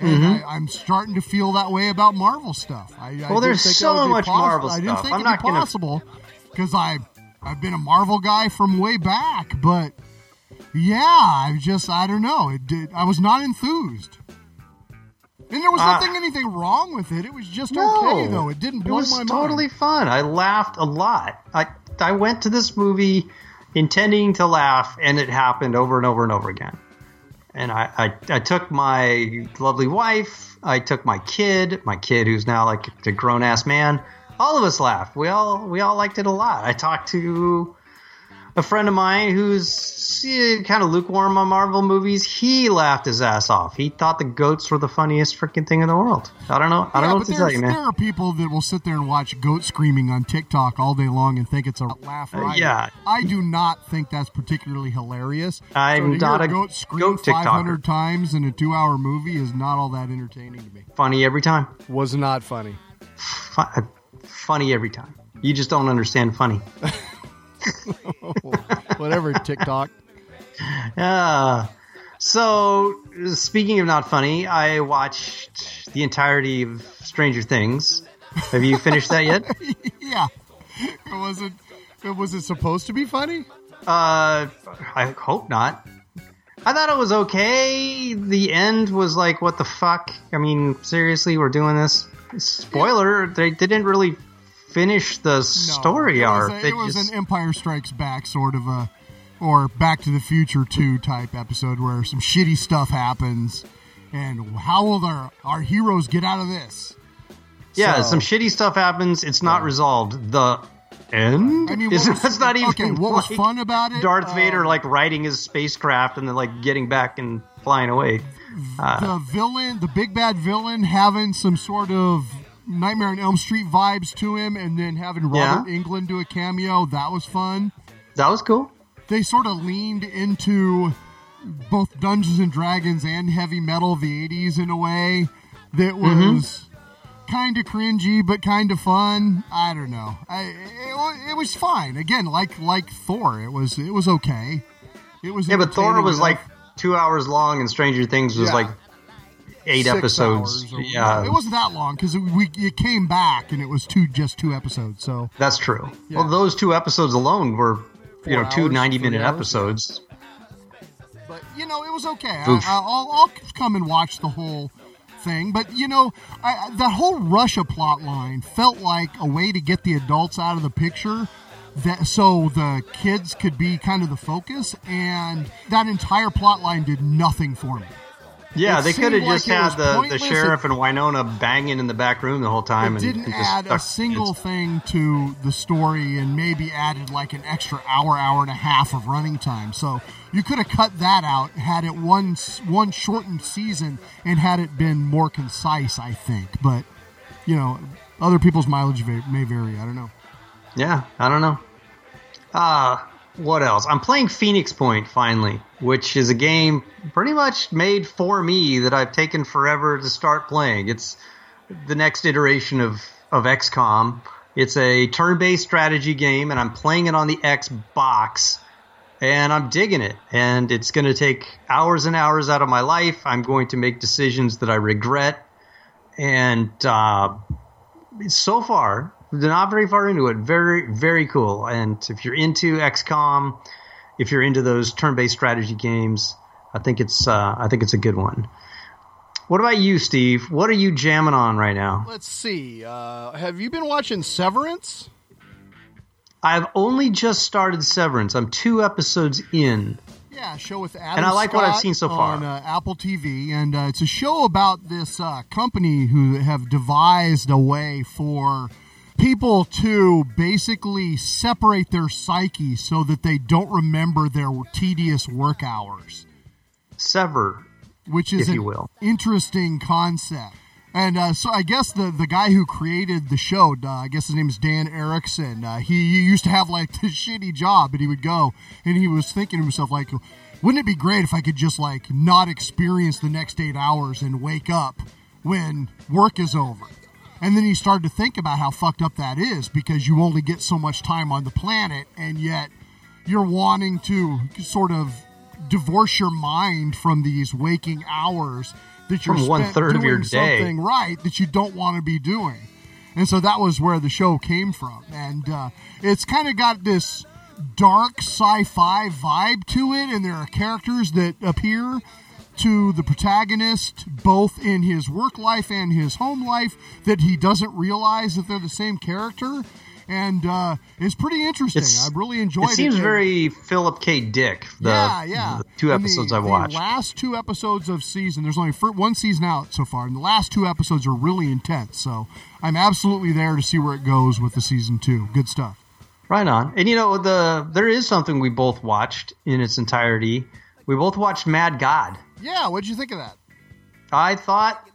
And Mhm. I, I'm starting to feel that way about Marvel stuff. I, I Well, didn't there's so much poss- Marvel I didn't think I'm it'd not be gonna- because I I've been a Marvel guy from way back, but yeah, I just I don't know. It did. I was not enthused. And there was Ah. nothing anything wrong with it. It was just No. okay though. It didn't It blow was my totally mind. fun. I laughed a lot. I I went to this movie intending to laugh, and it happened over and over and over again. And I, I, I took my lovely wife, I took my kid, my kid who's now like a grown ass man. All of us laughed. We all we all liked it a lot. I talked to a friend of mine who's eh, kind of lukewarm on Marvel movies. He laughed his ass off. He thought the goats were the funniest freaking thing in the world. I don't know. I don't Yeah, know what to tell you, man. There are people that will sit there and watch goat screaming on TikTok all day long and think it's a laugh Uh, riot. yeah. I do not think that's particularly hilarious. I'm so to not hear a goat scream goat TikToker. 500 times in a two-hour movie is not all that entertaining to me. Funny every time. Was not funny. Fu- uh, funny every time. You just don't understand funny. Whatever TikTok. Yeah. So, speaking of not funny, I watched the entirety of Stranger Things. Have you finished that yet? yeah. It wasn't. It was it supposed to be funny? Uh, I hope not. I thought it was okay. The end was like, what the fuck? I mean, seriously, we're doing this? Spoiler, they didn't really finish the story it arc. Was a, it was just- an Empire Strikes Back sort of a, or Back to the Future two type episode where some shitty stuff happens, and how will our our heroes get out of this? Yeah, So- some shitty stuff happens. It's not resolved. The end. I mean, Is- what was- that's not even. okay, what was fun about it? Darth Uh, Vader like riding his spacecraft and then like getting back and flying away. The villain, the big bad villain, having some sort of Nightmare on Elm Street vibes to him, and then having Robert Yeah. Englund do a cameo. That was fun. That was cool. They sort of leaned into both Dungeons and Dragons and heavy metal of the 80s in a way that Mm-hmm. was kind of cringy but kind of fun. I don't know. I, it, it was fine. Again, like like Thor, it was it was okay. It was Yeah, but Thor was enough. like two hours long, and Stranger Things was Yeah. like eight Six episodes. yeah, it wasn't that long because it, we it came back and it was two just two episodes. So that's true. Yeah. Well, those two episodes alone were, you Four know, two 90 minute hours, episodes. But you know, it was okay. I, I'll, I'll come and watch the whole thing. But you know, I, that whole Russia plot line felt like a way to get the adults out of the picture. That so the kids could be kind of the focus, and that entire plot line did nothing for me. Yeah, It they could have like just had the, the sheriff and Winona banging in the back room the whole time. It and, didn't and add a single it's- thing to the story, and maybe added like an extra hour, hour and a half of running time. So you could have cut that out, had it one one shortened season, and had it been more concise. I think, but you know, other people's mileage may vary. I don't know. Yeah, I don't know. Uh, what else? I'm playing Phoenix Point finally, which is a game pretty much made for me that I've taken forever to start playing. It's the next iteration of, of XCOM. It's a turn based strategy game, and I'm playing it on the Xbox, and I'm digging it. And it's going to take hours and hours out of my life. I'm going to make decisions that I regret. And uh, so far, not very far into it. Very, very cool. And if you're into XCOM, if you're into those turn-based strategy games, I think it's uh, I think it's a good one. What about you, Steve? What are you jamming on right now? Let's see. Uh, have you been watching Severance? I've only just started Severance. I'm two episodes in. Yeah, show with Adam And I like what I've Scott seen so far. on uh, Apple TV, and uh, it's a show about this uh, company who have devised a way for people to basically separate their psyche so that they don't remember their tedious work hours, Sever, which is an interesting concept. And uh, so I guess the, the guy who created the show, uh, I guess his name is Dan Erickson. Uh, he used to have like this shitty job, and he would go and he was thinking to himself like, wouldn't it be great if I could just like not experience the next eight hours and wake up when work is over? And then you start to think about how fucked up that is because you only get so much time on the planet, and yet you're wanting to sort of divorce your mind from these waking hours that you're From one third of your doing day. something right that you don't want to be doing. And so that was where the show came from. And uh, it's kind of got this dark sci fi vibe to it, and there are characters that appear to the protagonist both in his work life and his home life that he doesn't realize that they're the same character. And uh, it's pretty interesting. It's- I really enjoyed It it. seems very Philip K. Dick. The, yeah, yeah. the two episodes the, I watched. The last two episodes of season, there's only one season out so far, and the last two episodes are really intense. So I'm absolutely there to see where it goes with the season two. Good stuff. Right on. And you know, the there is something we both watched in its entirety. We both watched Mad God. Yeah, what'd you think of that? I thought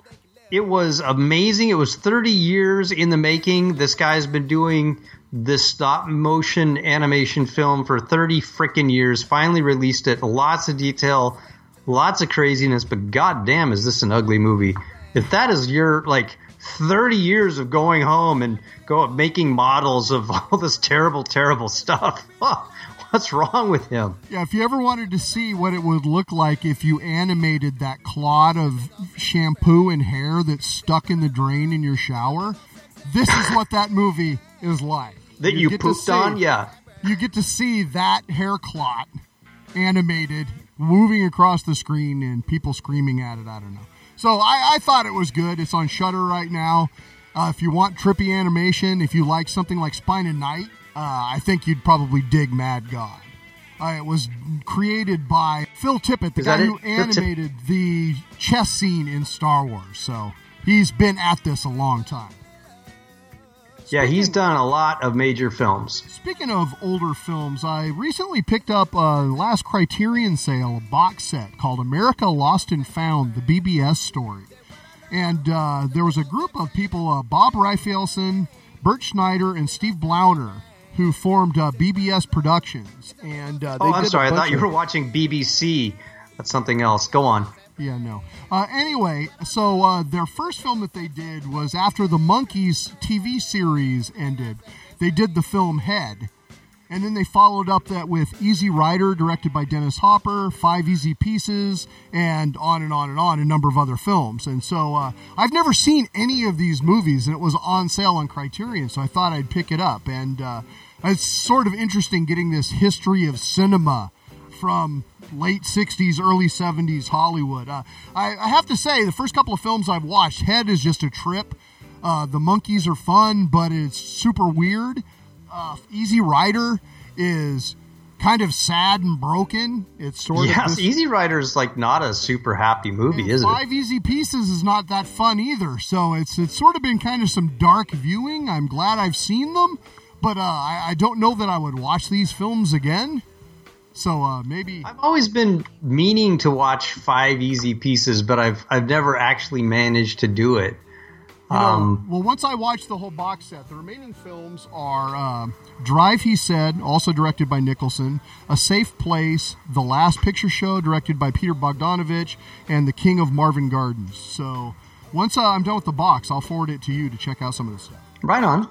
it was amazing. It was 30 years in the making. This guy's been doing this stop motion animation film for 30 freaking years. Finally released it. Lots of detail, lots of craziness, but goddamn, is this an ugly movie? If that is your like 30 years of going home and go making models of all this terrible, terrible stuff, what's wrong with him? Yeah, if you ever wanted to see what it would look like if you animated that clod of shampoo and hair that's stuck in the drain in your shower, this is what that movie is like. That you to pooped see- on? Yeah. You get to see that hair clot animated moving across the screen and people screaming at it. I don't know. So I, I thought it was good. It's on Shudder right now. Uh, if you want trippy animation, if you like something like Spine and Night, I think you'd probably dig Mad God. Uh, it was created by Phil Tippett, the Is guy who Tip- animated the chess scene in Star Wars. So he's been at this a long time. Yeah, he's done a lot of major films. Speaking of older films, I recently picked up a last Criterion sale a box set called America Lost and Found: The BBS Story, and uh, there was a group of people, uh, Bob Rafelson, Bert Schneider, and Steve Blauner, who formed uh, BBS Productions. And uh, they Oh, I'm sorry. I thought you were watching BBC. That's something else. Go on. Yeah, no. Uh, anyway, so uh, their first film that they did was after the Monkees TV series ended. They did the film Head. And then they followed up that with Easy Rider, directed by Dennis Hopper, Five Easy Pieces, and on and on and on, a number of other films. And so uh, I've never seen any of these movies, and it was on sale on Criterion, so I thought I'd pick it up. And uh, it's sort of interesting getting this history of cinema from late 60s, early 70s Hollywood. Uh, I, I have to say, the first couple of films I've watched, Head is just a trip. Uh, the Monkees are fun, but it's super weird. Uh, Easy Rider is kind of sad and broken. It's sort of yes, Easy Rider is like not a super happy movie, is it? Five Easy Pieces is not that fun either. So it's it's sort of been kind of some dark viewing. I'm glad I've seen them, but uh, I, I don't know that I would watch these films again. So uh, maybe I've always been meaning to watch Five Easy Pieces, but I've I've never actually managed to do it. You know, Um, well, once I watch the whole box set, the remaining films are uh, Drive, he said, also directed by Nicholson, A Safe Place, The Last Picture Show, directed by Peter Bogdanovich, and The King of Marvin Gardens. So once uh, I'm done with the box, I'll forward it to you to check out some of this stuff. right on.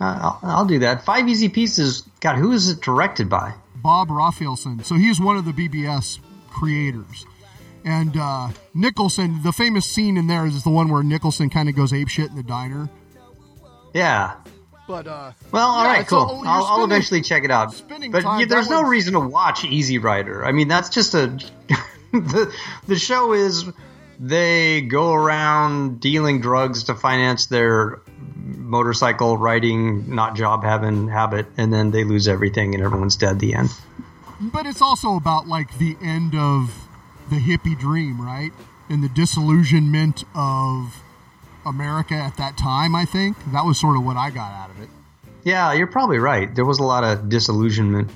Uh, I'll, I'll do that. Five Easy Pieces. God, who is it directed by? Bob Rafelson. So he's one of the BBS creators. And uh, Nicholson, the famous scene in there is the one where Nicholson kind of goes apeshit in the diner. Yeah. But uh, Well, all yeah, right, cool. I'll, I'll eventually check it out. spending But time- yeah, there's no was- reason to watch Easy Rider. I mean, that's just a. the, the show is they go around dealing drugs to finance their motorcycle riding, not job having habit, and then they lose everything and everyone's dead at the end. But it's also about like the end of the hippie dream, right? And the disillusionment of America at that time, I think. That was sort of what I got out of it. Yeah, you're probably right. There was a lot of disillusionment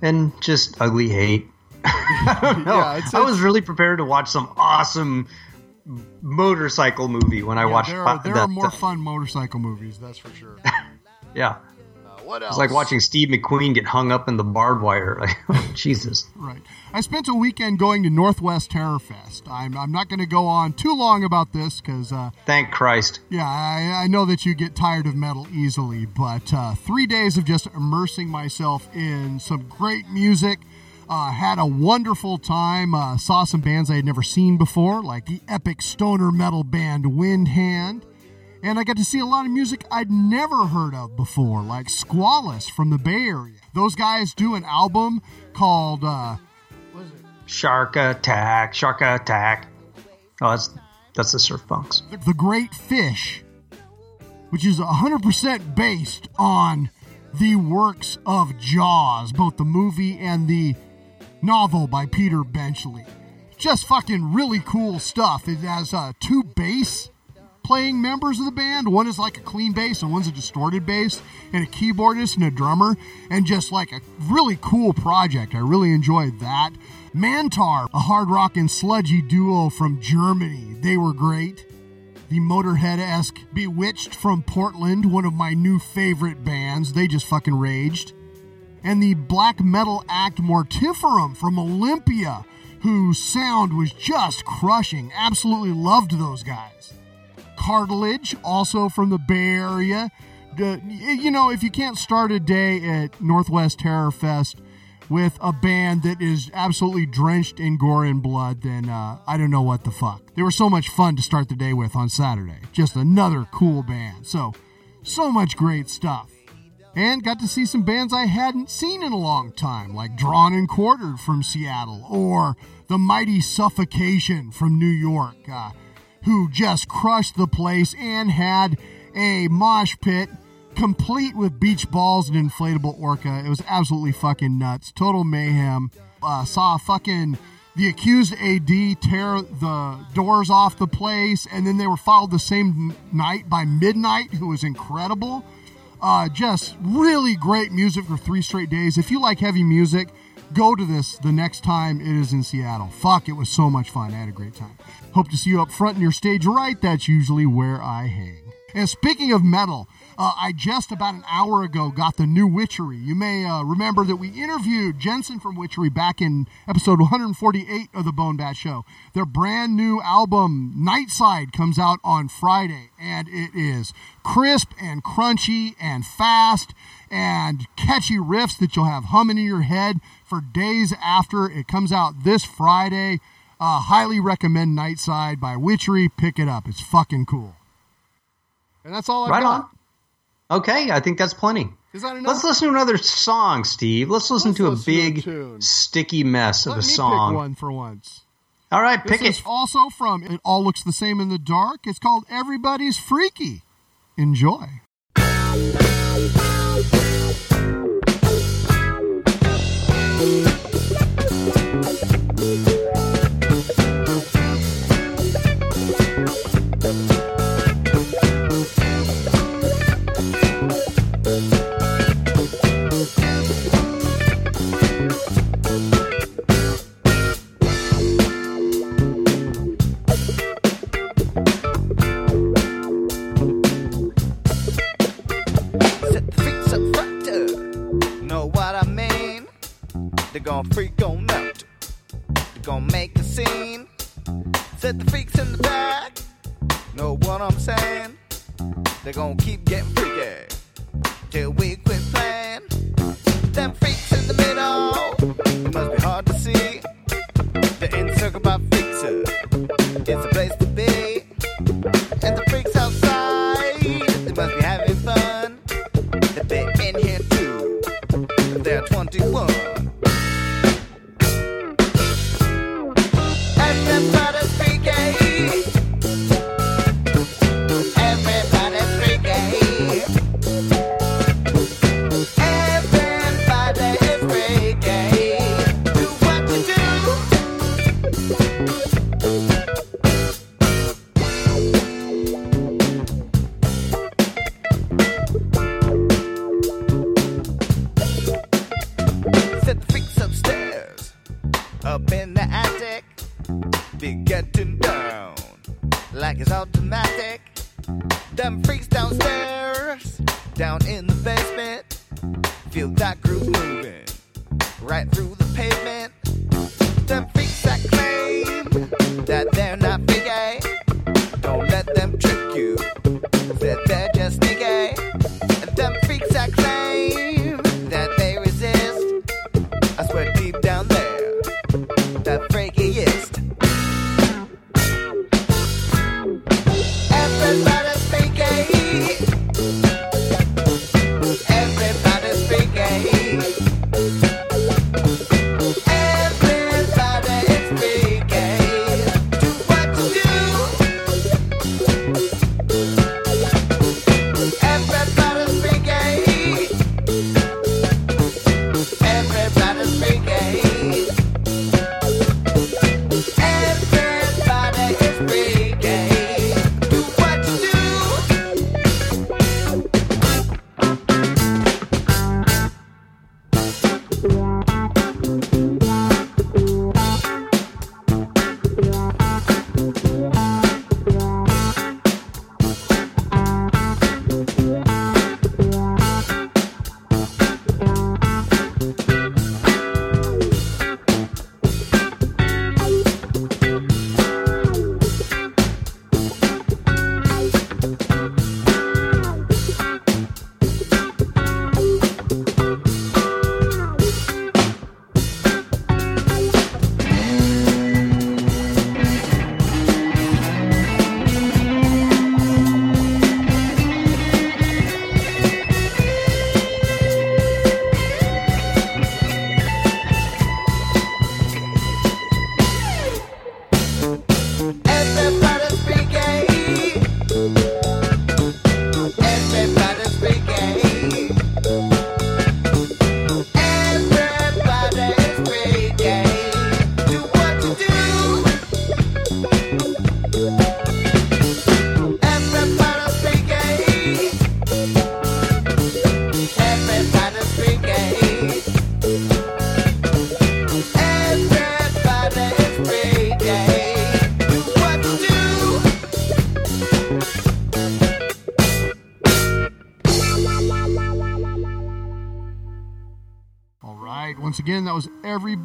and just ugly hate. I don't know. Yeah, I was really prepared to watch some awesome motorcycle movie when I Yeah, watched there are, there that. are more uh, fun motorcycle movies, that's for sure. yeah, what it's like watching Steve McQueen get hung up in the barbed wire. Like, oh, Jesus. Right. I spent a weekend going to Northwest Terror Fest. I'm, I'm not going to go on too long about this because, uh, Thank Christ. yeah, I, I know that you get tired of metal easily, but uh, three days of just immersing myself in some great music. Uh, had a wonderful time. Uh, saw some bands I had never seen before, like the epic stoner metal band Windhand. And I got to see a lot of music I'd never heard of before, like Squalus from the Bay Area. Those guys do an album called uh, Shark attack, shark attack. Oh, that's that's the surf punks. The Great Fish, which is 100% based on the works of Jaws, both the movie and the novel by Peter Benchley. Just fucking really cool stuff. It has uh, two bass playing members of the band. One is like a clean bass and one's a distorted bass, and a keyboardist and a drummer, and just like a really cool project. I really enjoyed that. Mantar, a hard rock and sludgy duo from Germany. They were great. The Motorhead esque Bewitched from Portland, one of my new favorite bands. They just fucking raged. And the black metal act Mortiferum from Olympia, whose sound was just crushing. Absolutely loved those guys. Cartilage, also from the Bay Area. You know, if you can't start a day at Northwest Terror Fest with a band that is absolutely drenched in gore and blood, then uh, I don't know what the fuck. They were so much fun to start the day with on Saturday. Just another cool band. So, so much great stuff. And got to see some bands I hadn't seen in a long time, like Drawn and Quartered from Seattle, or The Mighty Suffocation from New York, uh, who just crushed the place and had a mosh pit complete with beach balls and inflatable orca. It was absolutely fucking nuts. Total mayhem. Uh, saw fucking the accused AD tear the doors off the place, and then they were followed the same night by Midnight, who was incredible. Uh, just really great music for three straight days. If you like heavy music, go to this the next time it is in Seattle. Fuck, it was so much fun. I had a great time. Hope to see you up front in your stage right. That's usually where I hang. And speaking of metal, uh, I just about an hour ago got the new Witchery. You may uh, remember that we interviewed Jensen from Witchery back in episode 148 of the Bone Bat Show. Their brand new album, Nightside, comes out on Friday, and it is crisp and crunchy and fast and catchy riffs that you'll have humming in your head for days after it comes out this Friday. Uh, highly recommend Nightside by Witchery. Pick it up. It's fucking cool. And that's all I Right got. on. Okay, I think that's plenty. Is that enough? Let's listen to another song, Steve. Let's listen Let's to a listen to a big, sticky mess Let of a me song. pick one for once. All right, This pick is it. also from It All Looks the Same in the Dark. It's called Everybody's Freaky. Enjoy.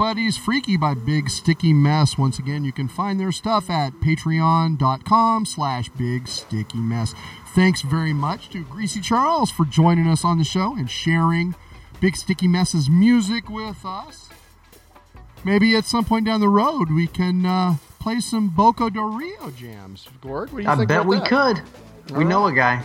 Everybody's Freaky by Big Sticky Mess. Once again, you can find their stuff at patreon.com slash big sticky mess. Thanks very much to Greasy Charles for joining us on the show and sharing Big Sticky Mess's music with us. Maybe at some point down the road we can uh, play some Boca del Rio jams. Gord, what do you I think bet about we that? could. We All know a guy.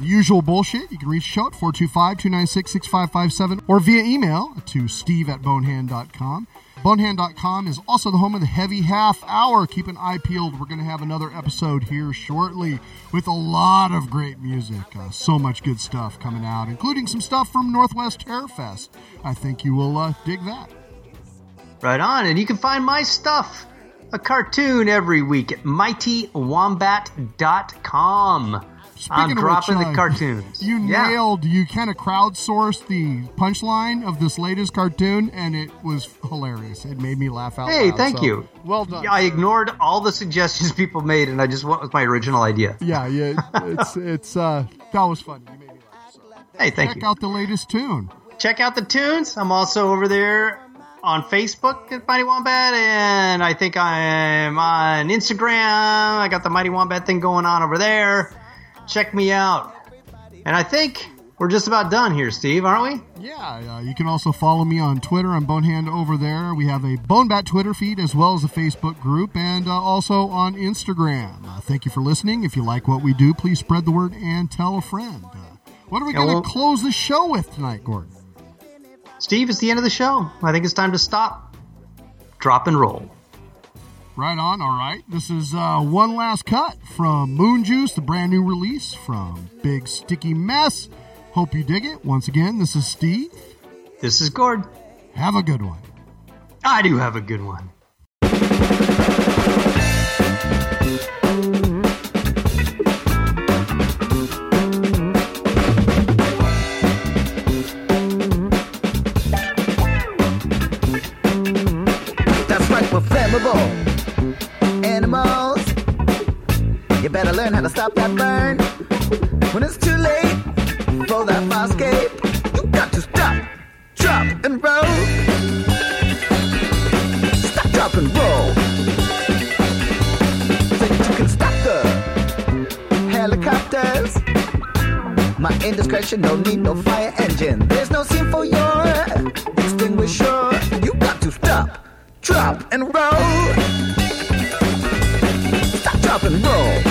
The usual bullshit. You can reach show at 425-296-6557 or via email to steve at bonehand.com. Bonehand.com is also the home of the Heavy Half Hour. Keep an eye peeled. We're going to have another episode here shortly with a lot of great music. Uh, so much good stuff coming out, including some stuff from Northwest Terror Fest. I think you will uh, dig that. Right on. And you can find my stuff, a cartoon every week at mightywombat.com. I'm Speaking of dropping which, the uh, cartoons. You Yeah. nailed, you kind of crowdsourced the punchline of this latest cartoon, and it was hilarious. It made me laugh out Hey, loud. thank so, you. Well done. Yeah, I ignored all the suggestions people made, and I just went with my original idea. Yeah, yeah, it's it's uh that was funny. You made me laugh. So. Hey, thank Check you. Check out the latest tune. Check out the tunes. I'm also over there on Facebook at Mighty Wombat, and I think I'm on Instagram. I got the Mighty Wombat thing going on over there. Check me out. And I think we're just about done here, Steve, aren't we? Yeah, uh, you can also follow me on Twitter. I'm Bonehand over there. We have a Bonebat Twitter feed as well as a Facebook group, and uh, also on Instagram. Uh, thank you for listening. If you like what we do, please spread the word and tell a friend. Uh, what are we Yeah, going to well- close the show with tonight, Gordon? Steve, it's the end of the show. I think it's time to stop, drop, and roll. Right on. All right. This is uh, one last cut from Moon Juice, the brand new release from Big Sticky Mess. Hope you dig it. Once again, this is Steve. This is Gord. Have a good one. I do have a good one. That's right, we're flammable You better learn how to stop that burn. When it's too late for that fire escape, you got to stop, drop, and roll. Stop, drop, and roll. So you can stop the helicopters. My indiscretion, no need no fire engine. There's no scene for your extinguisher. You got to stop, drop, and roll. Stop, drop, and roll.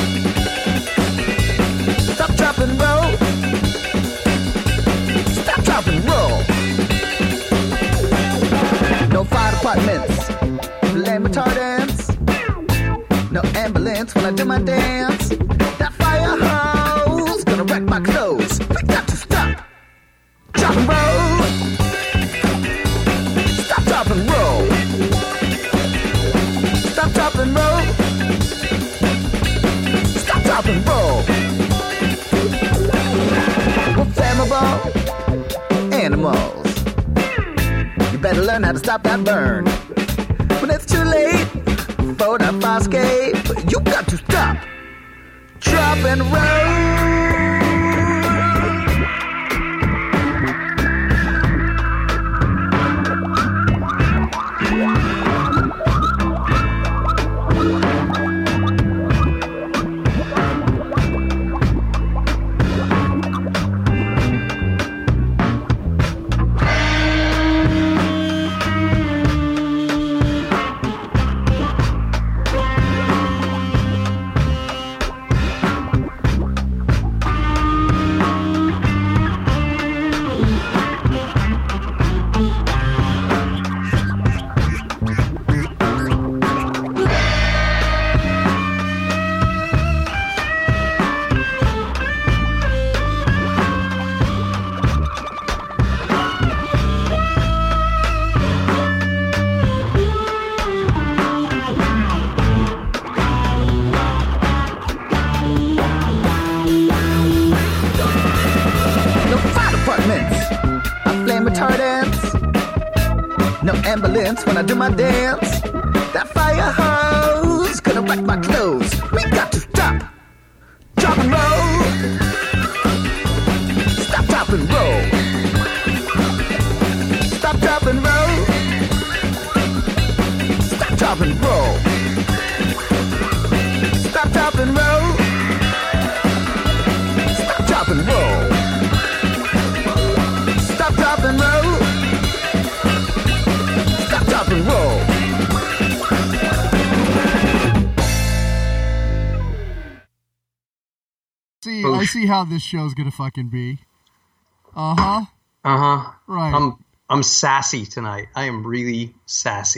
Stop, drop, and roll. No fire departments. No ambulance when I do my dance. That burn. I do my dance. See. I Boosh. see how this show's gonna fucking be. Uh huh. Uh huh. Right. I'm I'm sassy tonight. I am really sassy.